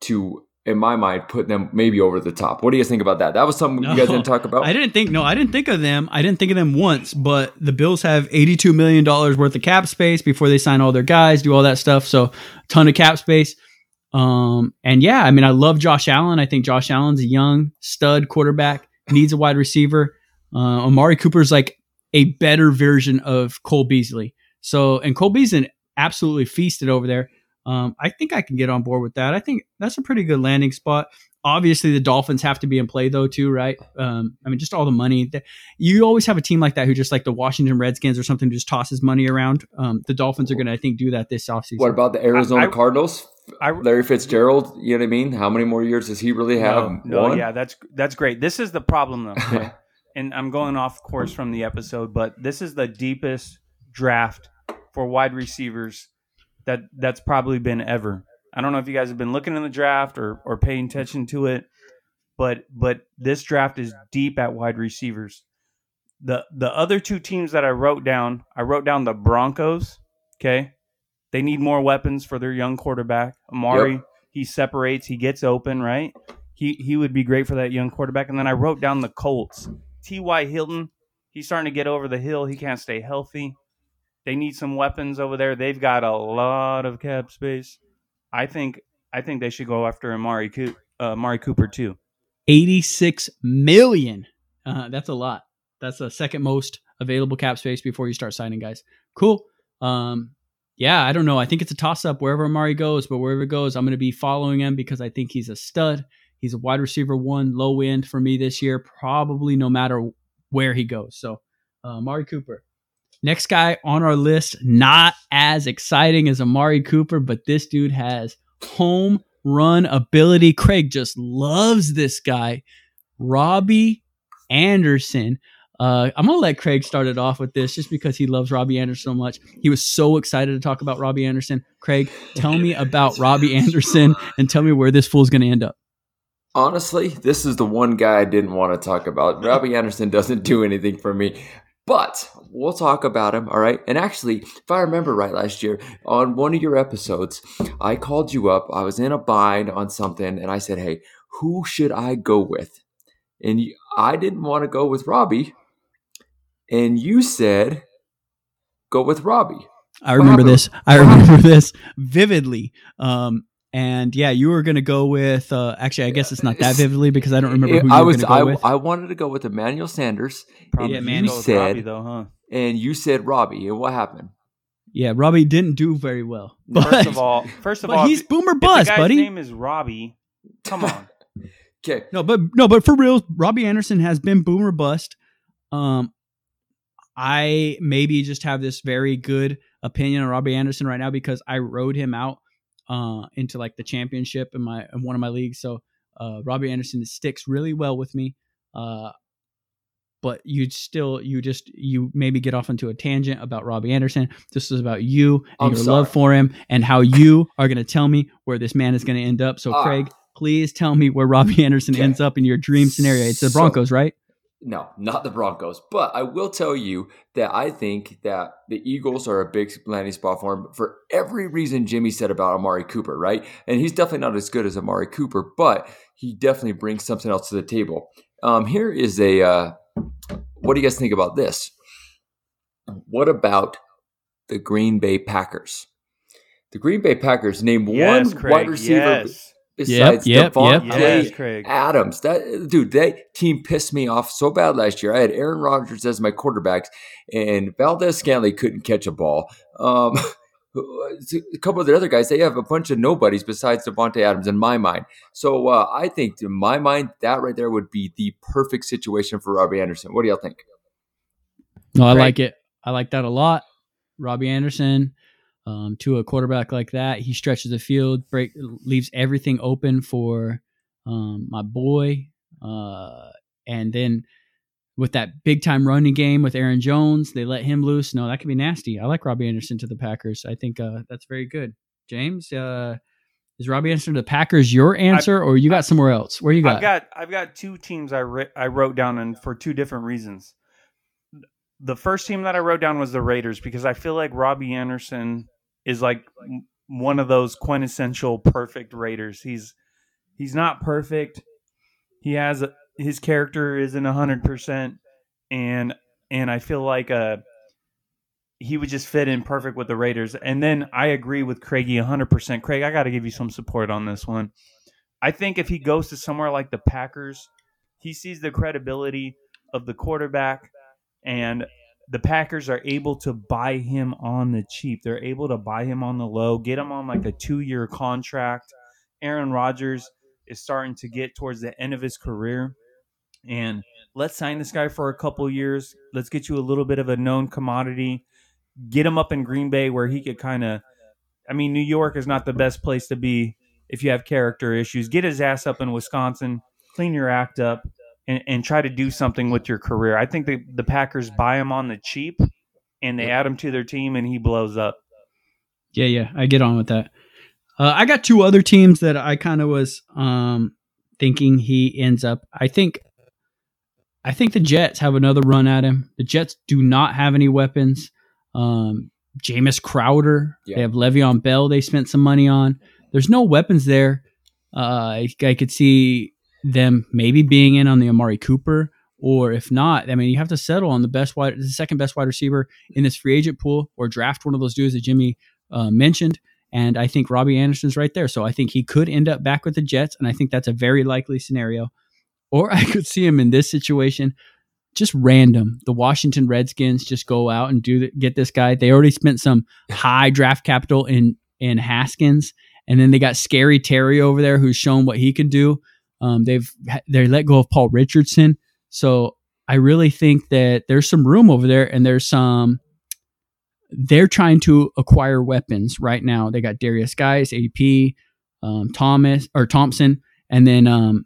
to, in my mind, put them maybe over the top. What do you think about that? That was something no, you guys didn't talk about. I didn't think. No, I didn't think of them. I didn't think of them once. But the Bills have eighty-two million dollars worth of cap space before they sign all their guys, do all that stuff. So, ton of cap space. Um, and yeah, I mean, I love Josh Allen. I think Josh Allen's a young stud quarterback, needs a wide receiver. Uh, Amari Cooper's like a better version of Cole Beasley. So, and Cole Beasley absolutely feasted over there. Um, I think I can get on board with that. I think that's a pretty good landing spot. Obviously, the Dolphins have to be in play though, too, right? Um, I mean, just all the money. That, you always have a team like that who just like the Washington Redskins or something just tosses money around. Um, the Dolphins are going to, I think, do that this offseason. What about the Arizona I, I, Cardinals? I, Larry Fitzgerald, you know what I mean? How many more years does he really have? No, no yeah, that's that's great. This is the problem though. Okay? and I'm going off course from the episode, but this is the deepest draft for wide receivers that that's probably been ever. I don't know if you guys have been looking in the draft or or paying attention to it, but but this draft is deep at wide receivers. The the other two teams that I wrote down, I wrote down the Broncos, okay? They need more weapons for their young quarterback. Amari, yep. he separates, he gets open, right? He he would be great for that young quarterback. And then I wrote down the Colts. T.Y. Hilton, he's starting to get over the hill. He can't stay healthy. They need some weapons over there. They've got a lot of cap space. I think I think they should go after Amari, Co- uh, Amari Cooper too. 86 million. Uh, that's a lot. That's the second most available cap space before you start signing guys. Cool. Um, yeah, I don't know. I think it's a toss up wherever Amari goes, but wherever it goes, I'm going to be following him because I think he's a stud. He's a wide receiver one, low end for me this year, probably no matter where he goes. So, uh, Amari Cooper. Next guy on our list, not as exciting as Amari Cooper, but this dude has home run ability. Craig just loves this guy. Robbie Anderson. Uh, I'm gonna let Craig start it off with this, just because he loves Robbie Anderson so much. He was so excited to talk about Robbie Anderson. Craig, tell me about Robbie Anderson and tell me where this fool's gonna end up. Honestly, this is the one guy I didn't want to talk about. Robbie Anderson doesn't do anything for me. But we'll talk about him, all right? And actually, if I remember right last year, on one of your episodes, I called you up. I was in a bind on something, and I said, hey, who should I go with? And you, I didn't want to go with Robbie. And you said, go with Robbie. I remember this. I remember this vividly. Um, and yeah, you were going to go with. Uh, actually, I guess it's not that vividly because I don't remember who you I were was. going to go I, with. I wanted to go with Emmanuel Sanders, Probably Yeah, you man, go said- Robbie, though, huh? and you said Robbie. And what happened? yeah, Robbie didn't do very well. But, First of all, first of but all, he's if- boomer bust, guy's buddy. name is Robbie. Come on. Okay, No, but no, but for real, Robbie Anderson has been boomer bust. Um, I maybe just have this very good opinion on Robbie Anderson right now because I rode him out uh into like the championship in my in one of my leagues. So uh Robbie Anderson sticks really well with me. Uh but you'd still you just you maybe get off into a tangent about Robbie Anderson. This is about you and I'm your sorry. love for him and how you are going to tell me where this man is going to end up. So Ah. Craig, please tell me where Robbie Anderson Okay. ends up in your dream scenario. It's the So- Broncos, right? No, not the Broncos. But I will tell you that I think that the Eagles are a big landing spot for him for every reason Jimmy said about Amari Cooper, right? And he's definitely not as good as Amari Cooper, but he definitely brings something else to the table. Um, here is a uh, what do you guys think about this? What about the Green Bay Packers? The Green Bay Packers name yes, one Craig. wide receiver Yes. Besides yep, Davante yep. Yes, Craig. Adams. That dude, that team pissed me off so bad last year. I had Aaron Rodgers as my quarterbacks, and Valdes-Scantling couldn't catch a ball. Um, a couple of the other guys, they have a bunch of nobodies besides Davante Adams in my mind. So uh, I think, in my mind, that right there would be the perfect situation for Robbie Anderson. What do y'all think? No, I Craig? like it. I like that a lot. Robbie Anderson, um, to a quarterback like that, he stretches the field, break, leaves everything open for um, my boy, uh, and then with that big time running game with Aaron Jones, they let him loose. No, that could be nasty. I like Robbie Anderson to the Packers. I think uh, that's very good. James, uh, is Robbie Anderson to the Packers your answer, or you got somewhere else? Where you got? I've got I've got two teams I writ I wrote down and for two different reasons. The first team that I wrote down was the Raiders because I feel like Robbie Anderson is like one of those quintessential perfect Raiders. He's he's not perfect. He has a, his character isn't hundred percent, and and I feel like uh he would just fit in perfect with the Raiders. And then I agree with Craigie hundred percent. Craig, I got to give you some support on this one. I think if he goes to somewhere like the Packers, he sees the credibility of the quarterback, and the Packers are able to buy him on the cheap. They're able to buy him on the low, get him on like a two year contract. Aaron Rodgers is starting to get towards the end of his career. And let's sign this guy for a couple years. Let's get you a little bit of a known commodity. Get him up in Green Bay where he could kind of. I mean, New York is not the best place to be if you have character issues. Get his ass up in Wisconsin, clean your act up, and, and try to do something with your career. I think the, the Packers buy him on the cheap and they add him to their team and he blows up. Yeah, yeah, I get on with that. Uh, I got two other teams that I kind of was um, thinking he ends up. I think, I think the Jets have another run at him. The Jets do not have any weapons. Um, Jamison Crowder, Yeah. they have Le'Veon Bell. They spent some money on. There's no weapons there. Uh, I, I could see them maybe being in on the Amari Cooper, or if not, I mean, you have to settle on the best wide, the second best wide receiver in this free agent pool, or draft one of those dudes that Jimmy uh, mentioned. And I think Robbie Anderson's right there. So I think he could end up back with the Jets. And I think that's a very likely scenario. Or I could see him in this situation, just random. The Washington Redskins just go out and do get this guy. They already spent some high draft capital in in Haskins, and then they got Scary Terry over there who's shown what he can do. Um, they've they let go of Paul Richardson, so I really think that there's some room over there, and there's some they're trying to acquire weapons right now. They got Derrius Guice, AP, um, Thomas or Thompson, and then um,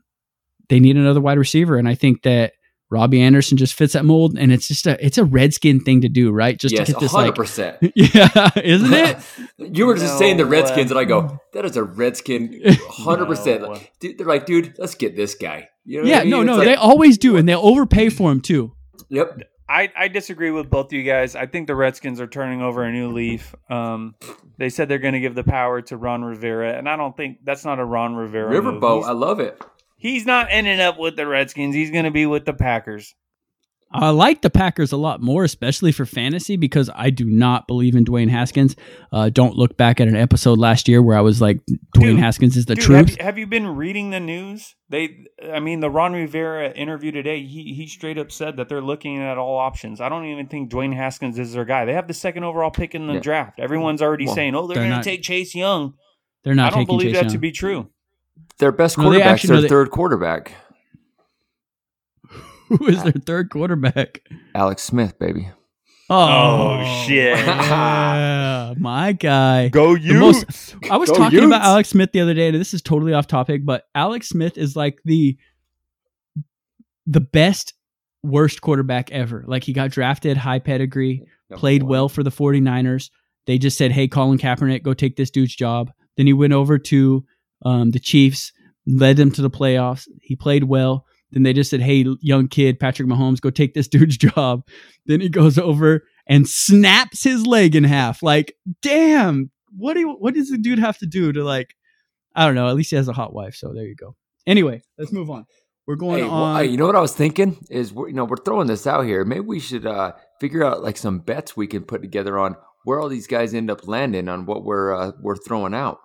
they need another wide receiver. And I think that Robbie Anderson just fits that mold. And it's just a it's a Redskin thing to do, right? Just yes, to get this hundred like percent. yeah, isn't it? You were just No saying the Redskins, way. and I go, that is a Redskin, hundred percent. No. Dude, They're like, dude, let's get this guy. You know yeah, I mean? no, It's no, like- they always do, and they'll overpay for him too. Yep. I, I disagree with both of you guys. I think the Redskins are turning over a new leaf. Um, they said they're going to give the power to Ron Rivera, and I don't think that's not a Ron Rivera. move. Riverboat, I love it. He's not ending up with the Redskins. He's going to be with the Packers. I like the Packers a lot more, especially for fantasy, because I do not believe in Dwayne Haskins. Uh, don't look back at an episode last year where I was like, Dwayne Dude, Haskins is the Dude, truth. Have you, have you been reading the news? They, I mean, the Ron Rivera interview today. He he straight up said that they're looking at all options. I don't even think Dwayne Haskins is their guy. They have the second overall pick in the Yeah. draft. Everyone's already Well, saying, "Oh, they're, they're going to take Chase Young." They're not I don't believe Chase that to be true. Their best No, they quarterback's actually- no, their they- third quarterback, Who is their third quarterback? Alex Smith, baby. Oh, oh shit. yeah, my guy. Go you. I was Go talking about Alex Smith the other day, and this is totally off topic, but Alex Smith is like the the best worst quarterback ever. Like he got drafted, high pedigree, played well for the 49ers. They just said, "Hey, Colin Kaepernick, go take this dude's job." Then he went over to um, the Chiefs, led them to the playoffs. He played well. Then they just said, "Hey, young kid, Patrick Mahomes, go take this dude's job." Then he goes over and snaps his leg in half. Like, damn, what do you, what does the dude have to do to like? I don't know. At least he has a hot wife, so there you go. Anyway, let's move on. We're going Hey, well, on. you know what I was thinking is, we're, you know, we're throwing this out here. Maybe we should uh, figure out like some bets we can put together on where all these guys end up landing on what we're uh, we're throwing out.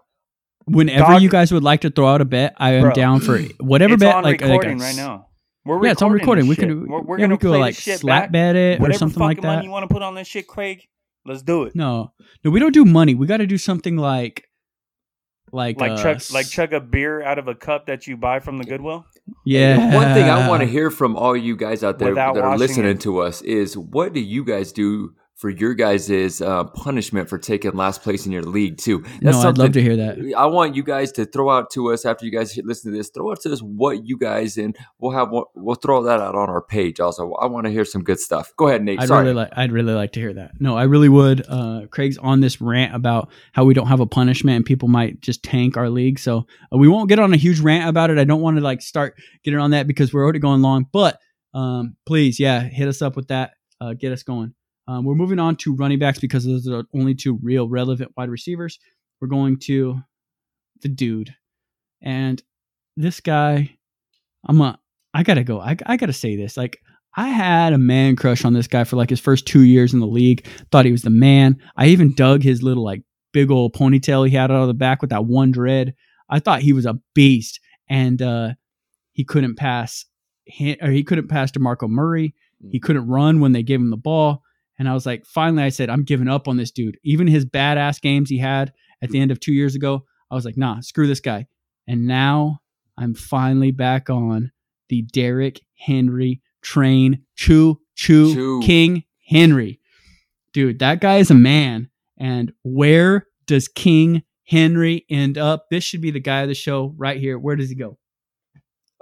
Whenever Dog- you guys would like to throw out a bet, I am Bro, down for whatever it's bet. on like, like a recording right now. We're Yeah, it's on recording. We can We're, we're yeah, gonna we could play like shit slap back. bet it or Whatever something fucking like money that. you want to put on this shit, Craig. Let's do it. No, no, we don't do money. We got to do something like, like, Like uh, chug, like chug a beer out of a cup that you buy from the Goodwill. Yeah. One thing I want to hear from all you guys out there Without that are listening it. to us is what do you guys do for your guys' uh, punishment for taking last place in your league too? No, I'd love to hear that. I want you guys to throw out to us after you guys listen to this. Throw out to us what you guys and we'll have we'll throw that out on our page. Also, I want to hear some good stuff. Go ahead, Nate. I'd Sorry. really like. I'd really like to hear that. No, I really would. Uh, Craig's on this rant about how we don't have a punishment and people might just tank our league. So uh, we won't get on a huge rant about it. I don't want to like start getting on that because we're already going long. But um, please, yeah, hit us up with that. Uh, get us going. Um, we're moving on to running backs because those are the only two real relevant wide receivers. We're going to the dude, and this guy. I'm a. I gotta go. I, I gotta say this. Like I had a man crush on this guy for like his first two years in the league. Thought he was the man. I even dug his little like big old ponytail he had out of the back with that one dread. I thought he was a beast, and uh, he couldn't pass. He, or he couldn't pass to Demarco Murray. He couldn't run when they gave him the ball. And I was like, finally, I said, I'm giving up on this dude. Even his badass games he had at the end of two years ago, I was like, nah, screw this guy. And now I'm finally back on the Derrick Henry train. Choo, choo, Choo. King Henry. Dude, that guy is a man. And where does King Henry end up? This should be the guy of the show right here. Where does he go?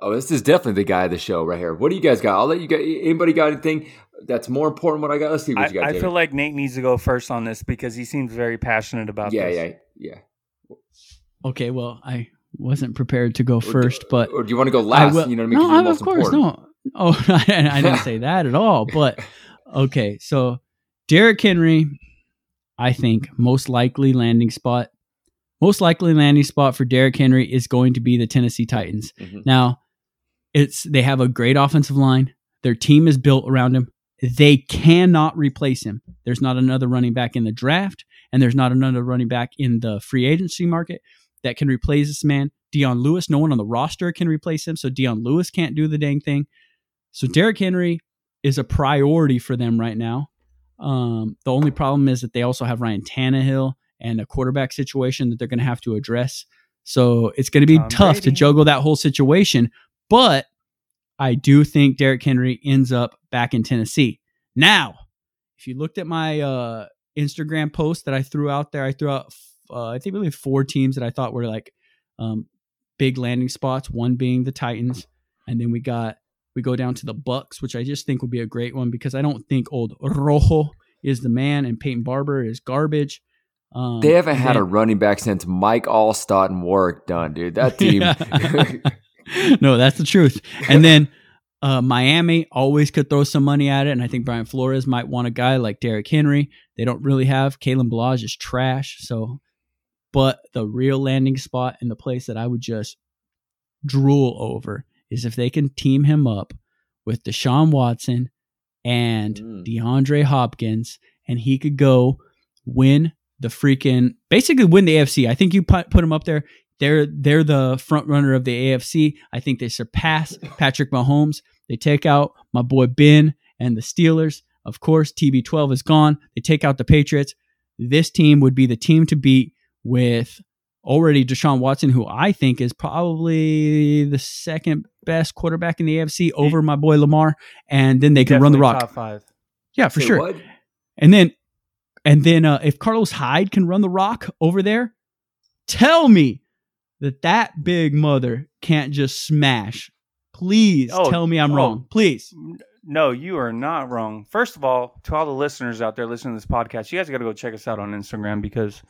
Oh, this is definitely the guy of the show right here. What do you guys got? I'll let you get. Anybody got anything that's more important? What I got? Let's see what I, you got. I Jamie. feel like Nate needs to go first on this because he seems very passionate about yeah, this. yeah, yeah. Yeah. Okay, well, I wasn't prepared to go first, but or do you want to go last? will- You know what I mean? No, 'Cause you're I- of course, important. no. Oh, I, I didn't say that at all. But okay, so Derrick Henry, I think most likely landing spot, most likely landing spot for Derrick Henry is going to be the Tennessee Titans. Mhm. Now, it's they have a great offensive line. Their team is built around him. They cannot replace him. There's not another running back in the draft, and there's not another running back in the free agency market that can replace this man. Dion Lewis, no one on the roster can replace him, so Dion Lewis can't do the dang thing. So Derrick Henry is a priority for them right now. Um, the only problem is that they also have Ryan Tannehill and a quarterback situation that they're going to have to address. So it's going to be Tom tough to juggle that whole situation. But I do think Derrick Henry ends up back in Tennessee. Now, if you looked at my uh, Instagram post that I threw out there, I threw out, uh, I think, really four teams that I thought were like um, big landing spots. One being the Titans, and then we got we go down to the Bucks, which I just think would be a great one because I don't think old Rojo is the man and Peyton Barber is garbage. Um, They haven't had a running back since Mike Alstott and Warrick Dunn, dude. That team. No, that's the truth. And then Uh, Miami always could throw some money at it, and I think Brian Flores might want a guy like Derrick Henry. They don't really have. Kalen Ballage is trash. So, but the real landing spot and the place that I would just drool over is if they can team him up with Deshaun Watson and Mm. DeAndre Hopkins, and he could go win the freaking basically win the AFC. I think you put put him up there. They're they're the front runner of the AFC. I think they surpass Patrick Mahomes. They take out my boy Ben and the Steelers. Of course, TB12 is gone. They take out the Patriots. This team would be the team to beat with already Deshaun Watson, who I think is probably the second best quarterback in the AFC over my boy Lamar. And then they can run the rock. Top five. Yeah, for Say sure. what? And then, and then uh, if Carlos Hyde can run the rock over there, tell me that that big mother can't just smash. Please Oh, tell me I'm oh. wrong. Please. No, you are not wrong. First of all, to all the listeners out there listening to this podcast, you guys got to go check us out on Instagram because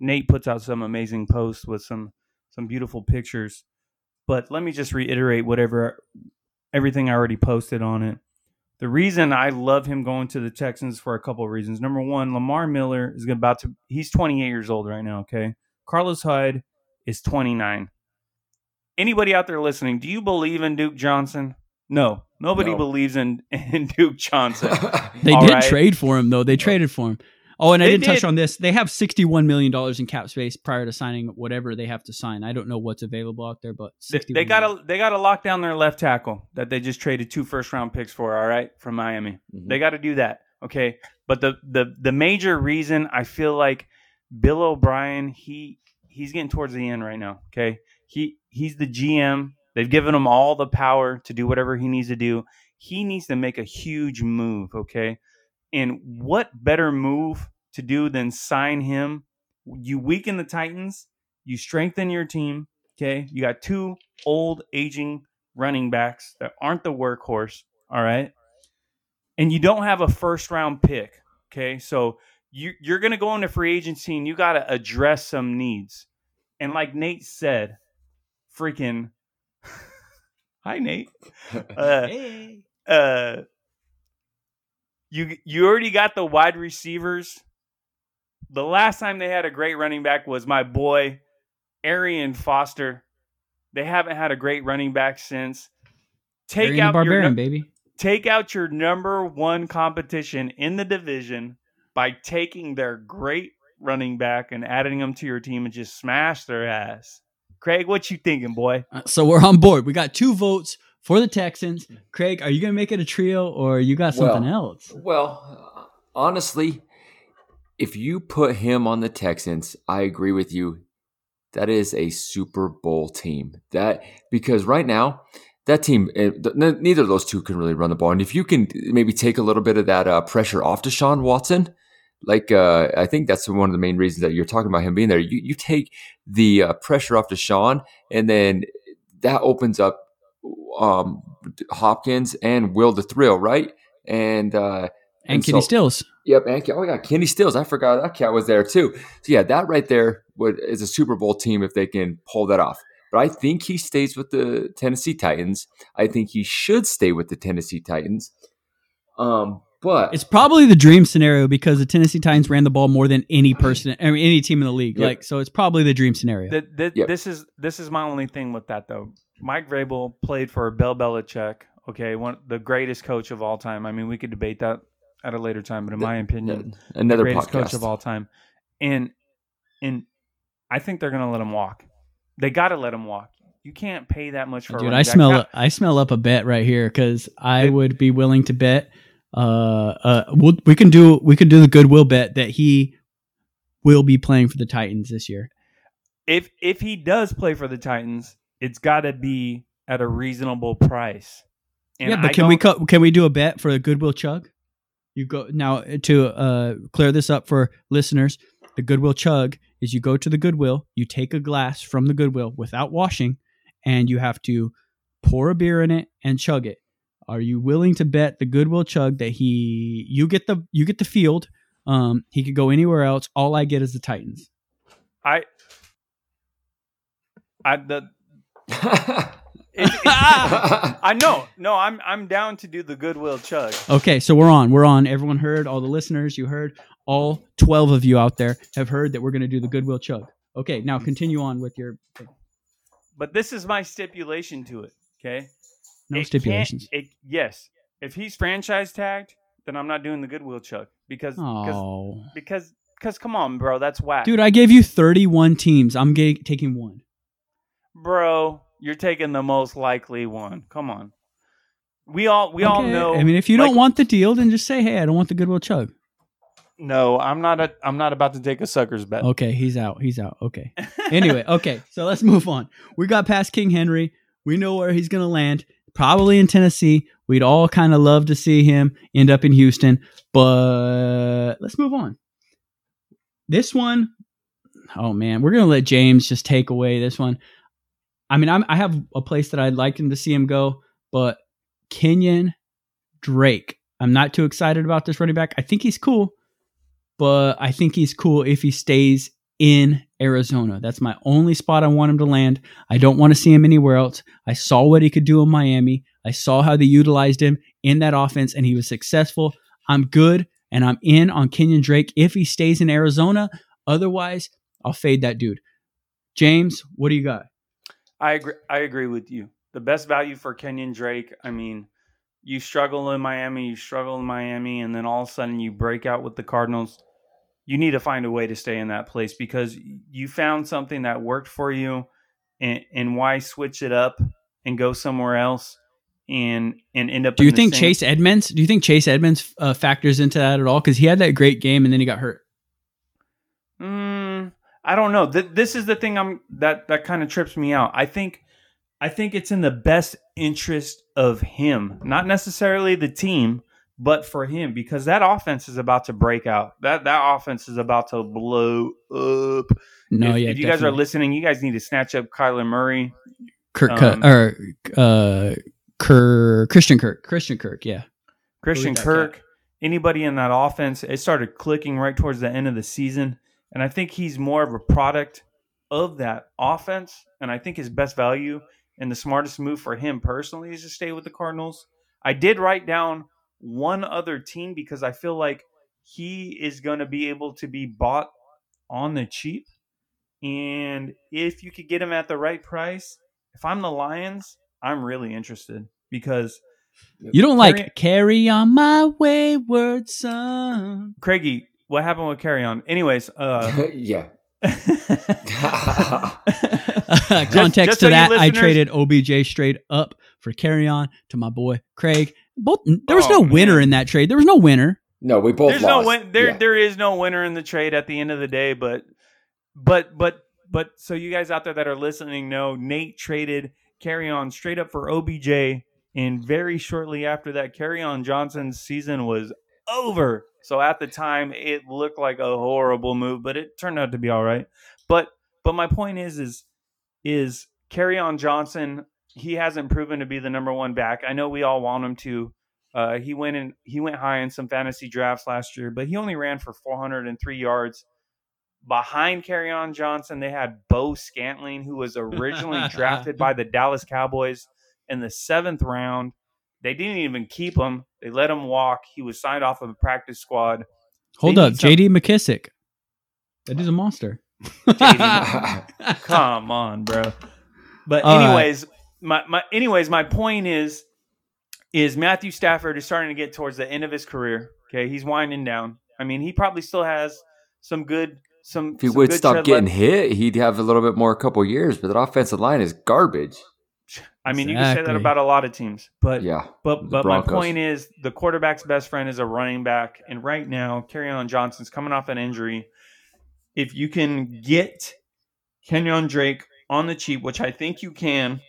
Nate puts out some amazing posts with some some beautiful pictures. But let me just reiterate whatever everything I already posted on it. The reason I love him going to the Texans for a couple of reasons. Number one, Lamar Miller is about to he's 28 years old right now, okay? Carlos Hyde is 29. Anybody out there listening, do you believe in Duke Johnson? No. Nobody No. believes in, in Duke Johnson. They All did right. trade for him, though. They traded for him. Oh, and I didn't touch on this. They have $61 million in cap space prior to signing whatever they have to sign. I don't know what's available out there, but They, 61 they got million. to they got to lock down their left tackle that they just traded two first round picks for. All right, from Miami. Mhm. They got to do that. Okay, but the the the major reason I feel like Bill O'Brien he he's getting towards the end right now. Okay, he he's the GM. They've given him all the power to do whatever he needs to do. He needs to make a huge move. Okay, and what better move to do than sign him? You weaken the Titans. You strengthen your team. Okay, you got two old aging running backs that aren't the workhorse. All right and you don't have a first round pick. Okay, so you you're gonna go into free agency and you got to address some needs. And like Nate said, freaking, hi Nate. Uh, Hey. uh, you you already got the wide receivers. The last time they had a great running back was my boy Arian Foster. They haven't had a great running back since. Take Arian out Barbarian, nu- baby. take out your number one competition in the division by taking their great running back and adding them to your team and just smash their ass. Craig, what you thinking, boy? Uh, So we're on board. We got two votes for the Texans. Craig, are you going to make it a trio or you got something Well, else? Well, honestly, if you put him on the Texans, I agree with you. That is a Super Bowl team. That because right now that team, eh, th- n- neither of those two can really run the ball. And if you can maybe take a little bit of that uh, pressure off to Deshaun Watson, like uh, I think that's one of the main reasons that you're talking about him being there. You you take the uh, pressure off Deshaun, and then that opens up um, Hopkins and Will the Thrill, right? And uh, And, and Kenny so- Stills. Yep, and oh God, Kenny Stills. I forgot that cat was there too. So yeah, that right there would is a Super Bowl team if they can pull that off. But I think he stays with the Tennessee Titans. I think he should stay with the Tennessee Titans. Um, but It's probably the dream scenario because the Tennessee Titans ran the ball more than any person, I mean, any team in the league. Yep. Like, so it's probably the dream scenario. Th- th- Yep. This is this is my only thing with that though. Mike Vrabel played for Bill Belichick. Okay, one the greatest coach of all time. I mean, we could debate that at a later time, but in my opinion, another greatest podcast. coach of all time. And and I think they're gonna let him walk. They got to let him walk. You can't pay that much for. Dude, running I smell Now- I smell up a bet right here because I It- would be willing to bet. Uh, uh, we'll, we can do we can do the goodwill bet that he will be playing for the Titans this year. if if he does play for the Titans, it's got to be at a reasonable price. And yeah, but I can we co- can we do a bet for a goodwill chug? You go now to uh, clear this up for listeners. The goodwill chug is you go to the goodwill, you take a glass from the goodwill without washing, and you have to pour a beer in it and chug it. Are you willing to bet the goodwill chug that he you get the you get the field? Um, he could go anywhere else. All I get is the Titans. I I the It- it- I know. No, I'm I'm down to do the goodwill chug. Okay, so we're on. We're on. Everyone heard. All the listeners, you heard. All twelve of you out there have heard that we're going to do the Goodwill Chug. Okay, now continue on with your But this is my stipulation to it. Okay. No It stipulations. It, yes, if he's franchise tagged, then I'm not doing the goodwill chug because because Oh, because because come on, bro, that's whack, dude, I gave you thirty-one teams. I'm ga- taking one. bro. You're taking the most likely one. Come on. We all we all know. I mean, if you like- don't want the deal, then just say, "Hey, I don't want the Goodwill Chug." no, I'm not. A, I'm not about to take a sucker's bet. Okay, he's out. He's out. Okay. Anyway, okay, so let's move on. We got past King Henry. We know where he's going to land. Probably in Tennessee. We'd all kind of love to see him end up in Houston, but let's move on. This one, oh man, we're going to let James just take away this one. I mean, I'm, I have a place that I'd like him to see him go, but Kenyan Drake. I'm not too excited about this running back. I think he's cool, but I think he's cool if he stays in Arizona. That's my only spot I want him to land. I don't want to see him anywhere else. I saw what he could do in Miami. I saw how they utilized him in that offense, and he was successful. I'm good, and I'm in on Kenyan Drake if he stays in Arizona. Otherwise, I'll fade that dude. James, what do you got? I agree. I agree with you. The best value for Kenyan Drake. I mean, you struggle in Miami, you struggle in Miami, and then all of a sudden you break out with the Cardinals. You need to find a way to stay in that place because you found something that worked for you, and, and why switch it up and go somewhere else and and end up. Do you think same- Chase Edmonds? Do you think Chase Edmonds uh, factors into that at all? Because he had that great game and then he got hurt. Mm, I don't know. Th- this is the thing I'm that that kind of trips me out. I think I think it's in the best interest of him, not necessarily the team, but for him because that offense is about to break out. That that offense is about to blow up. No, if, yeah. if you guys are listening, you guys need to snatch up Kyler Murray. Kirk um, or uh, Kirk, Christian Kirk, Christian Kirk, yeah. Christian that Kirk, anybody in that offense, it started clicking right towards the end of the season. And I think he's more of a product of that offense. And I think his best value and the smartest move for him personally is to stay with the Cardinals. I did write down one other team because I feel like he is going to be able to be bought on the cheap. And if you could get him at the right price, if I'm the Lions, I'm really interested because You don't like Carry- carry on my wayward son. Craigie, what happened with Kerryon? Anyways, uh yeah. Context just to so that, I traded OBJ straight up for Kerryon to my boy Craig. Both there was Oh, no winner man. in that trade. There was no winner. No, we both there's lost. no win- there Yeah. there is no winner in the trade at the end of the day, but but but but so you guys out there that are listening know Nate traded Kerryon straight up for OBJ and very shortly after that Kerryon Johnson's season was over. So at the time it looked like a horrible move, but it turned out to be all right. But but my point is is is Kerryon Johnson he hasn't proven to be the number one back. I know we all want him to. Uh, he went in. He went high in some fantasy drafts last year, but he only ran for 403 yards. Behind on Johnson, they had Bo Scarbrough, who was originally drafted by the Dallas Cowboys in the seventh round. They didn't even keep him; they let him walk. He was signed off of a practice squad. Hold They up, JD McKissic. That is a monster. Come on, bro. But All right. Anyways, my, my anyways, my point is is Matthew Stafford is starting to get towards the end of his career. Okay, he's winding down. I mean, he probably still has some good some. if he some would good stop getting left. hit, he'd have a little bit more, a couple years. But that offensive line is garbage. I mean, you can say that about a lot of teams, but Yeah. But The but my point is the quarterback's best friend is a running back, and right now, on Johnson's coming off an injury. If you can get Kenyan Drake on the cheap, which I think you can,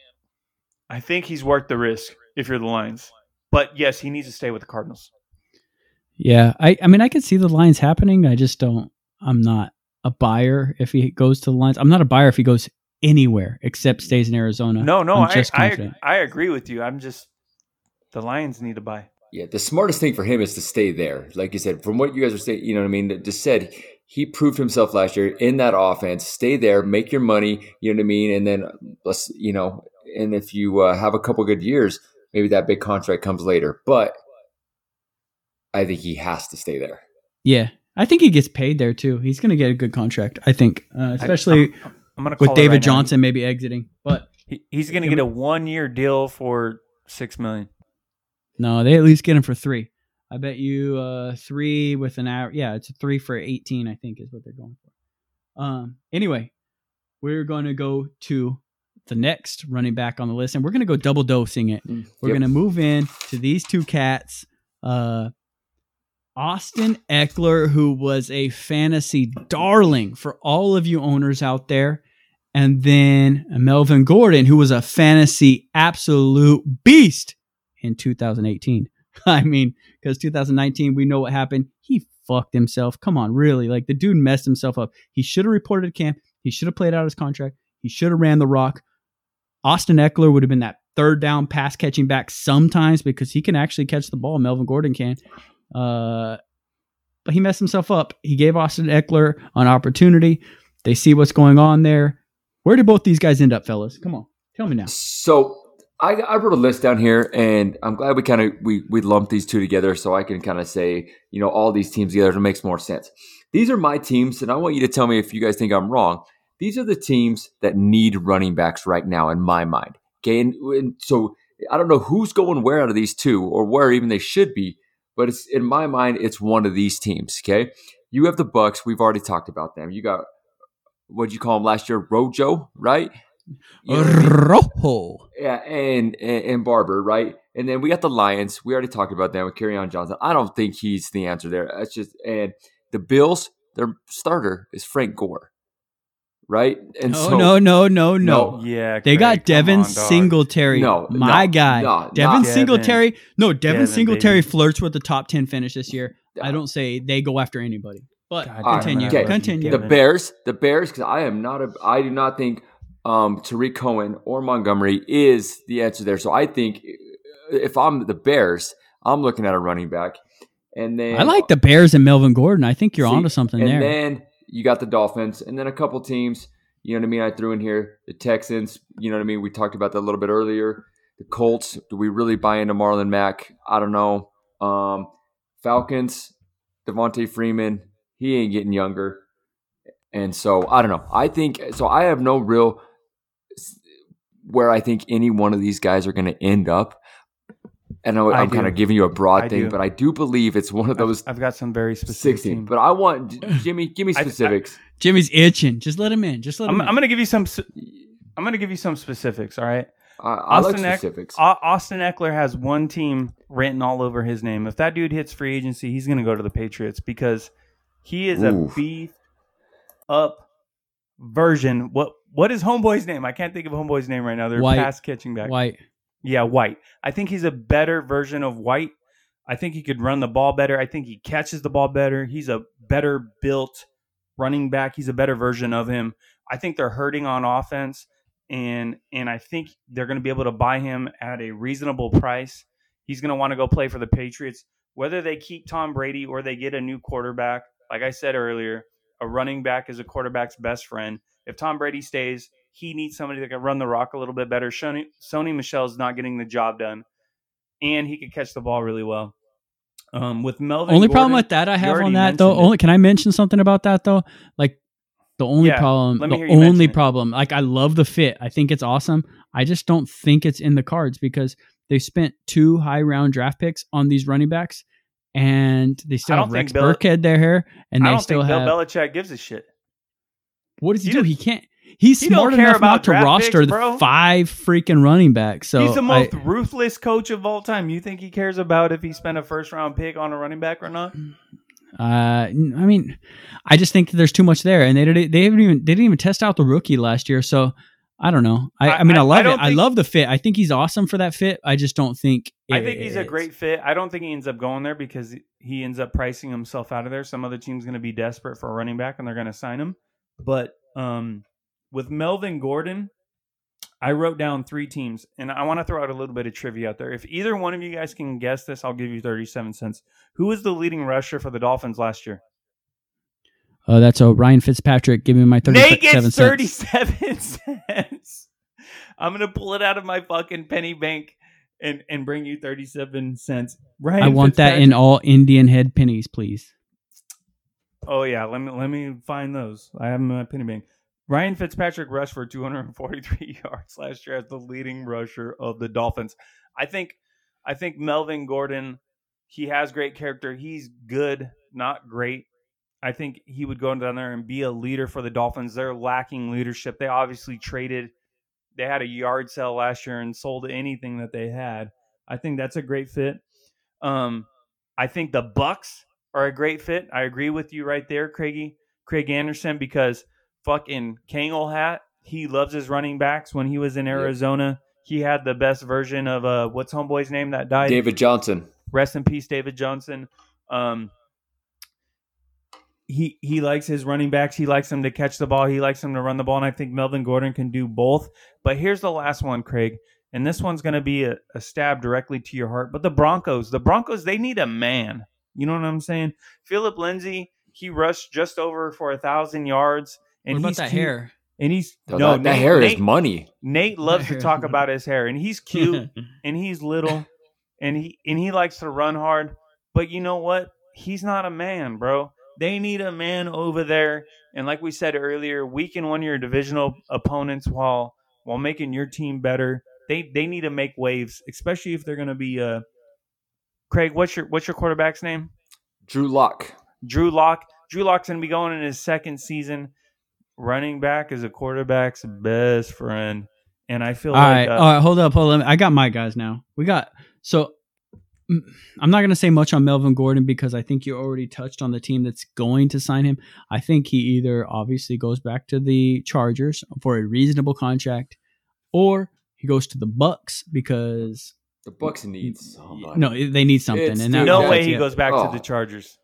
I think he's worth the risk if you're the Lions. But yes, he needs to stay with the Cardinals. Yeah, I, I mean, I could see the Lions happening. I just don't. I'm not a buyer if he goes to the Lions. I'm not a buyer if he goes anywhere except stays in Arizona. No, no, I'm I, just I confident. I agree with you. I'm just the Lions need to buy. Yeah, the smartest thing for him is to stay there. Like you said, from what you guys are saying, you know what I mean? Just said he proved himself last year in that offense. Stay there, make your money, you know what I mean? And then let's, you know, and if you uh, have a couple good years, maybe that big contract comes later. But I think he has to stay there. Yeah, I think he gets paid there too. He's going to get a good contract. I think, uh, especially I'm, I'm gonna with David right now. Johnson maybe exiting. But He, he's going to get a one year deal for six million. no, they at least get him for three. I bet you uh, three with an hour. Yeah, it's a three for eighteen. I think is what they're going for. Um. Anyway, we're going to go to the next running back on the list, and we're going to go double dosing it. We're Yep. going to move in to these two cats. Uh, Austin Ekeler, who was a fantasy darling for all of you owners out there. And then Melvin Gordon, who was a fantasy absolute beast in 2018. I mean, because 2019, we know what happened. He fucked himself. Come on, really? Like the dude messed himself up. He should have reported to camp. He should have played out his contract. He should have ran the rock. Austin Ekeler would have been that third down pass catching back sometimes because he can actually catch the ball. Melvin Gordon can. Uh, but he messed himself up. He gave Austin Ekeler an opportunity. They see what's going on there. Where did both these guys end up, fellas? Come on, tell me now. So I, I wrote a list down here, and I'm glad we kind of we we lumped these two together, so I can kind of say you know all these teams together. It makes more sense. These are my teams, and I want you to tell me if you guys think I'm wrong. These are the teams that need running backs right now, in my mind. Okay, and, and so I don't know who's going where out of these two, or where even they should be, but it's in my mind, it's one of these teams. Okay, you have the Bucks. We've already talked about them. You got what would you call them last year, Rojo, right? You know what I mean? Rojo. Yeah, and, and and Barber, right? And then we got the Lions. We already talked about them with on Johnson. I don't think he's the answer there. That's just and the Bills, their starter is Frank Gore, right? And No, so no, no, no, no. Yeah, They got Devin on. Singletary. No, my no, guy. no, Devin not Devin. Singletary. No, Devin, Devin, Singletary baby. flirts with the top 10 finish this year. I don't say they go after anybody. But God continue. I love Continue. the Bears, the Bears, because I am not a, I do not think um, Tarik Cohen or Montgomery is the answer there. So I think if I'm the Bears, I'm looking at a running back, and then I like the Bears and Melvin Gordon. I think you're See, onto something and there. then you got the Dolphins, and then a couple teams. You know what I mean? I threw in here the Texans. You know what I mean? We talked about that a little bit earlier. The Colts. Do we really buy into Marlon Mack? I don't know. Um, Falcons. Devonta Freeman. He ain't getting younger, and so I don't know. I think so. I have no real where I think any one of these guys are going to end up. And I, I I'm kind of giving you a broad I thing, do. but I do believe it's one of I've- those I've, got some very specific 16. teams. But I want Jimmy. Give me I- I- specifics. Jimmy's itching. Just let him in. Just let him I'm, in. I'm going to give you some. I'm going to give you some specifics. All right. I, I like Austin Eck- specifics. Au- Austin Ekeler has one team written all over his name. If that dude hits free agency, he's going to go to the Patriots because he is Oof. a beef up version. What what is Homeboy's name? I can't think of Homeboy's name right now. They're White. pass catching back. White. Yeah, White. I think he's a better version of White. I think he could run the ball better. I think he catches the ball better. He's a better built running back. He's a better version of him. I think they're hurting on offense and and I think they're going to be able to buy him at a reasonable price. He's going to want to go play for the Patriots. Whether they keep Tom Brady or they get a new quarterback, like I said earlier, a running back is a quarterback's best friend. If Tom Brady stays, he needs somebody that can run the rock a little bit better. Sony, Sony Michel's not getting the job done, and he could catch the ball really well. Um, with Melvin, Only problem with that I have on that though. it. Only can I mention something about that though? Like the only Yeah, problem, the only problem. Like I love the fit. I think it's awesome. I just don't think it's in the cards because they spent two high round draft picks on these running backs, and they still have Rex Bill- Burkhead there, and I they don't still think have. Bill Belichick gives a shit. what does he He do? does- He can't. He's he smart care enough about not to roster picks, the five freaking running backs. So He's the I- most ruthless coach of all time. You think he cares about if he spent a first round pick on a running back or not? Uh, I mean, I just think that there's too much there, and they didn't. they haven't even they didn't even test out the rookie last year. So I don't know. I, I, I- mean, I, I- I love it. I love the fit. I think he's awesome for that fit. I just don't think. I think he's a great fit. I don't think he ends up going there because he ends up pricing himself out of there. Some other team's going to be desperate for a running back and they're going to sign him. But um, with Melvin Gordon, I wrote down three teams, and I want to throw out a little bit of trivia out there. If either one of you guys can guess this, I'll give you 37 cents. Who was the leading rusher for the Dolphins last year? Oh, that's a Ryan Fitzpatrick. Give me my thirty-seven cents. 37 cents. I'm gonna pull it out of my fucking penny bank and and bring you 37 cents. Right. I want that in all Indian head pennies, please. Oh yeah, let me let me find those. I have them in my penny bank. Ryan Fitzpatrick rushed for 243 yards last year as the leading rusher of the Dolphins. I think I think Melvin Gordon, he has great character. He's good, not great. I think he would go down there and be a leader for the Dolphins. They're lacking leadership. They obviously traded they had a yard sale last year and sold anything that they had. I think that's a great fit. Um, I think the Bucks are a great fit. I agree with you right there, Craigie, Craig Anderson, because fucking Kangol hat. He loves his running backs. When he was in Arizona, he had the best version of uh, what's homeboy's name that died. David Johnson. Rest in peace, David Johnson. Um, he he likes his running backs. He likes them to catch the ball. He likes them to run the ball, and I think Melvin Gordon can do both. But here's the last one, Craig, and this one's going to be a, a stab directly to your heart. But the Broncos, the Broncos, they need a man. You know what I'm saying? Phillip Lindsay, he rushed just over for a thousand yards, and what about he's that cute. hair? And he's No, no, that, that Nate- hair Nate, is money. Nate loves to talk about his hair, and he's cute and he's little and he and he likes to run hard but you know what he's not a man bro they need a man over there and like we said earlier weaken one of your divisional opponents while while making your team better they they need to make waves especially if they're going to be uh craig what's your what's your quarterback's name Drew Lock. drew lock drew lock's going to be going in his second season running back is a quarterback's best friend and i feel All right, like uh, all right, hold up, hold up. I got my guys now. We got so mm, I'm not going to say much on Melvin Gordon because I think you already touched on the team that's going to sign him. I think he either obviously goes back to the Chargers for a reasonable contract, or he goes to the Bucks because The Bucks needs somebody. no, they need something. It's- and dude, that- no way he it. goes back Oh. to the chargers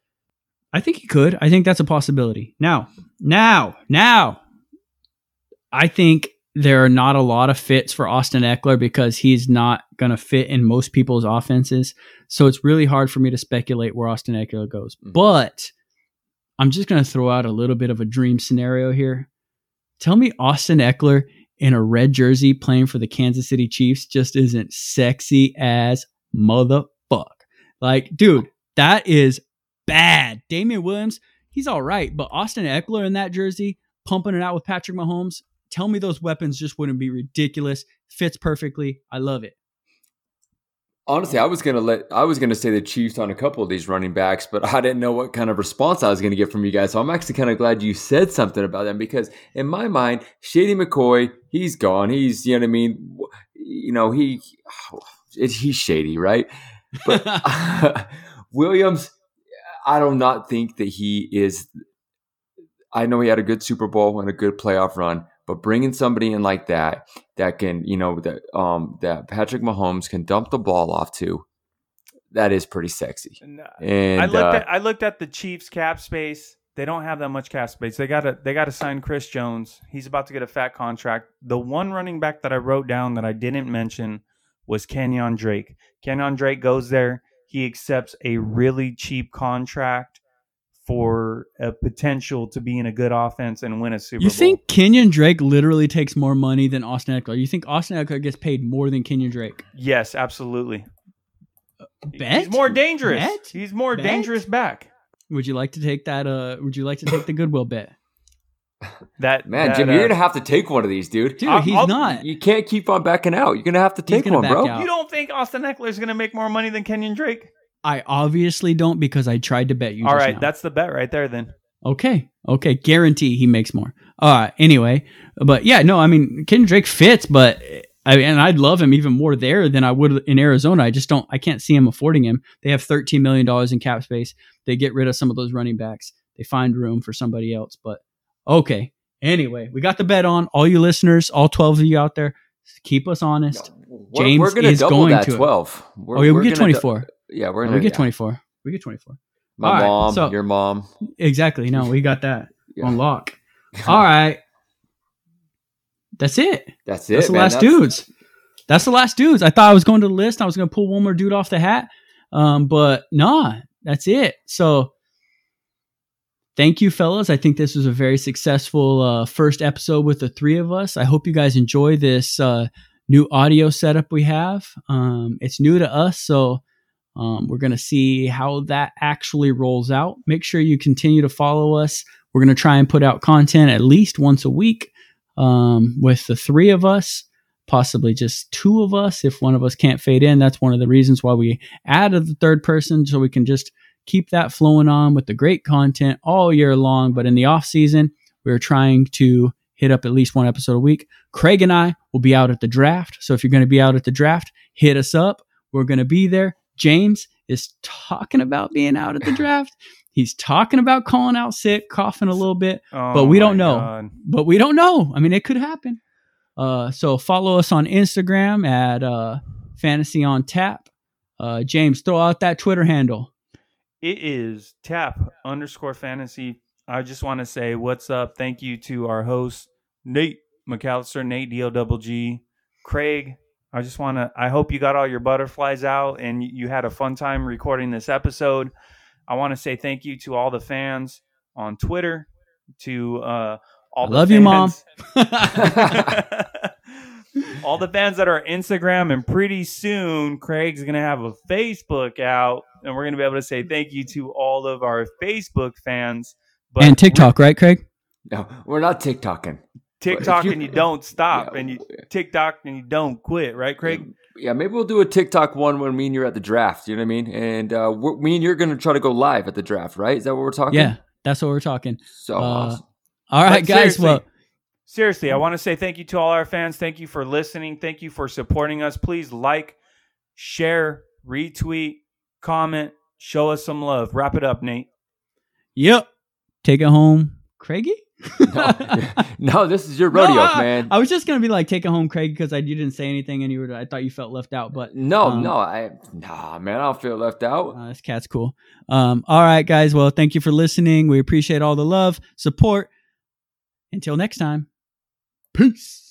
I think he could. I think that's a possibility. Now, now, now, I think there are not a lot of fits for Austin Ekeler because he's not going to fit in most people's offenses. So it's really hard for me to speculate where Austin Ekeler goes. Mhm. But I'm just going to throw out a little bit of a dream scenario here. Tell me Austin Ekeler in a red jersey playing for the Kansas City Chiefs just isn't sexy as motherfuck. Like, dude, that is bad. Damien Williams, he's all right, but Austin Ekeler in that jersey, pumping it out with Patrick Mahomes, tell me those weapons just wouldn't be ridiculous. Fits perfectly. I love it. Honestly, I was gonna let I was gonna say the Chiefs on a couple of these running backs, but I didn't know what kind of response I was gonna get from you guys. So I'm actually kind of glad you said something about them because in my mind, Shady McCoy, he's gone. He's you know what I mean. You know he he's shady, right? But Williams, I do not think that he is. I know he had a good Super Bowl and a good playoff run, but bringing somebody in like that that can, you know, that um that Patrick Mahomes can dump the ball off to, that is pretty sexy. And, uh, And I looked uh, at I looked at the Chiefs cap space. They don't have that much cap space. They got to they got to sign Chris Jones. He's about to get a fat contract. The one running back that I wrote down that I didn't mention was Kenyan Drake. Kenyan Drake goes there. He accepts a really cheap contract for a potential to be in a good offense and win a Super You Bowl. You think Kenyan Drake literally takes more money than Austin Ekeler? You think Austin Ekeler gets paid more than Kenyan Drake? Yes, absolutely. Bet? He's more dangerous. Bet? He's more Bet? dangerous back. Would you like to take that? Uh, would you like to take the Goodwill bet? That man, that, Jim, uh, you're gonna have to take one of these, dude. Dude, I'll- he's I'll- not. You can't keep on backing out. You're gonna have to take one, bro. out. You don't think Austin Ekeler is going to make more money than Kenyan Drake? I obviously don't because I tried to bet you. All just right, now. that's the bet right there. Then Okay. Okay. Guarantee he makes more. All right. Anyway, but yeah, no, I mean, Kenyan Drake fits, but I and I'd love him even more there than I would in Arizona. I just don't, I can't see him affording him. They have $13 million in cap space. They get rid of some of those running backs. They find room for somebody else. But okay. Anyway, we got the bet on. All you listeners, all 12 of you out there, keep us honest. We're, James we're is going that to twelve. We're, oh, yeah, we get gonna du- 24. yeah, we're Oh, gonna we get yeah. 24. We get 24. My All right, mom, so- your mom. Exactly. No, we got that Yeah. on lock. All right. That's it. That's it. That's the man. last That's- dudes. That's the last dudes. I thought I was going to the list. I was going to pull one more dude off the hat. Um, but nah, that's it. So thank you, fellas. I think this was a very successful uh, first episode with the three of us. I hope you guys enjoy this uh, new audio setup we have. Um, it's new to us, so um, we're going to see how that actually rolls out. Make sure you continue to follow us. We're going to try and put out content at least once a week um, with the three of us, possibly just two of us. If one of us can't fade in, that's one of the reasons why we added the third person so we can just keep that flowing on with the great content all year long. But in the off season, we're trying to hit up at least one episode a week. Craig and I will be out at the draft. So if you're going to be out at the draft, hit us up. We're going to be there. James is talking about being out at the draft. He's talking about calling out sick, coughing a little bit, Oh but we don't know. God. But we don't know. I mean, it could happen. Uh, so follow us on Instagram at uh, Fantasy on Tap. Uh, James, throw out that Twitter handle. It is tap underscore fantasy. I just want to say what's up. Thank you to our host, Nate McAllister, Nate D O double G, Craig. I just want to, I hope you got all your butterflies out and you had a fun time recording this episode. I want to say thank you to all the fans on Twitter, to uh, all I the love you, Mom. fans- all the fans that are Instagram, and pretty soon Craig's gonna have a Facebook out, and we're gonna be able to say thank you to all of our Facebook fans. But and TikTok, right, Craig? No, we're not TikToking. TikTok, you- and you don't stop, Yeah, and you TikTok, and you don't quit, right, Craig? Yeah, maybe we'll do a TikTok one when me and you're at the draft. You know what I mean? And uh, we're, me and you're going to try to go live at the draft, right? Is that what we're talking? Yeah, that's what we're talking. So Uh, awesome. All right, But guys. Well, seriously, I want to say thank you to all our fans. Thank you for listening. Thank you for supporting us. Please like, share, retweet, comment, show us some love. Wrap it up, Nate. yep. Take it home, Craigie. no, no, this is your rodeo, No, I- man. I was just gonna be like, take it home, Craig, because I you didn't say anything, and you were. I thought you felt left out, but no, um, no, I nah, man, I don't feel left out. Uh, this cat's cool. Um, all right, guys. Well, thank you for listening. We appreciate all the love, support. Until next time, peace.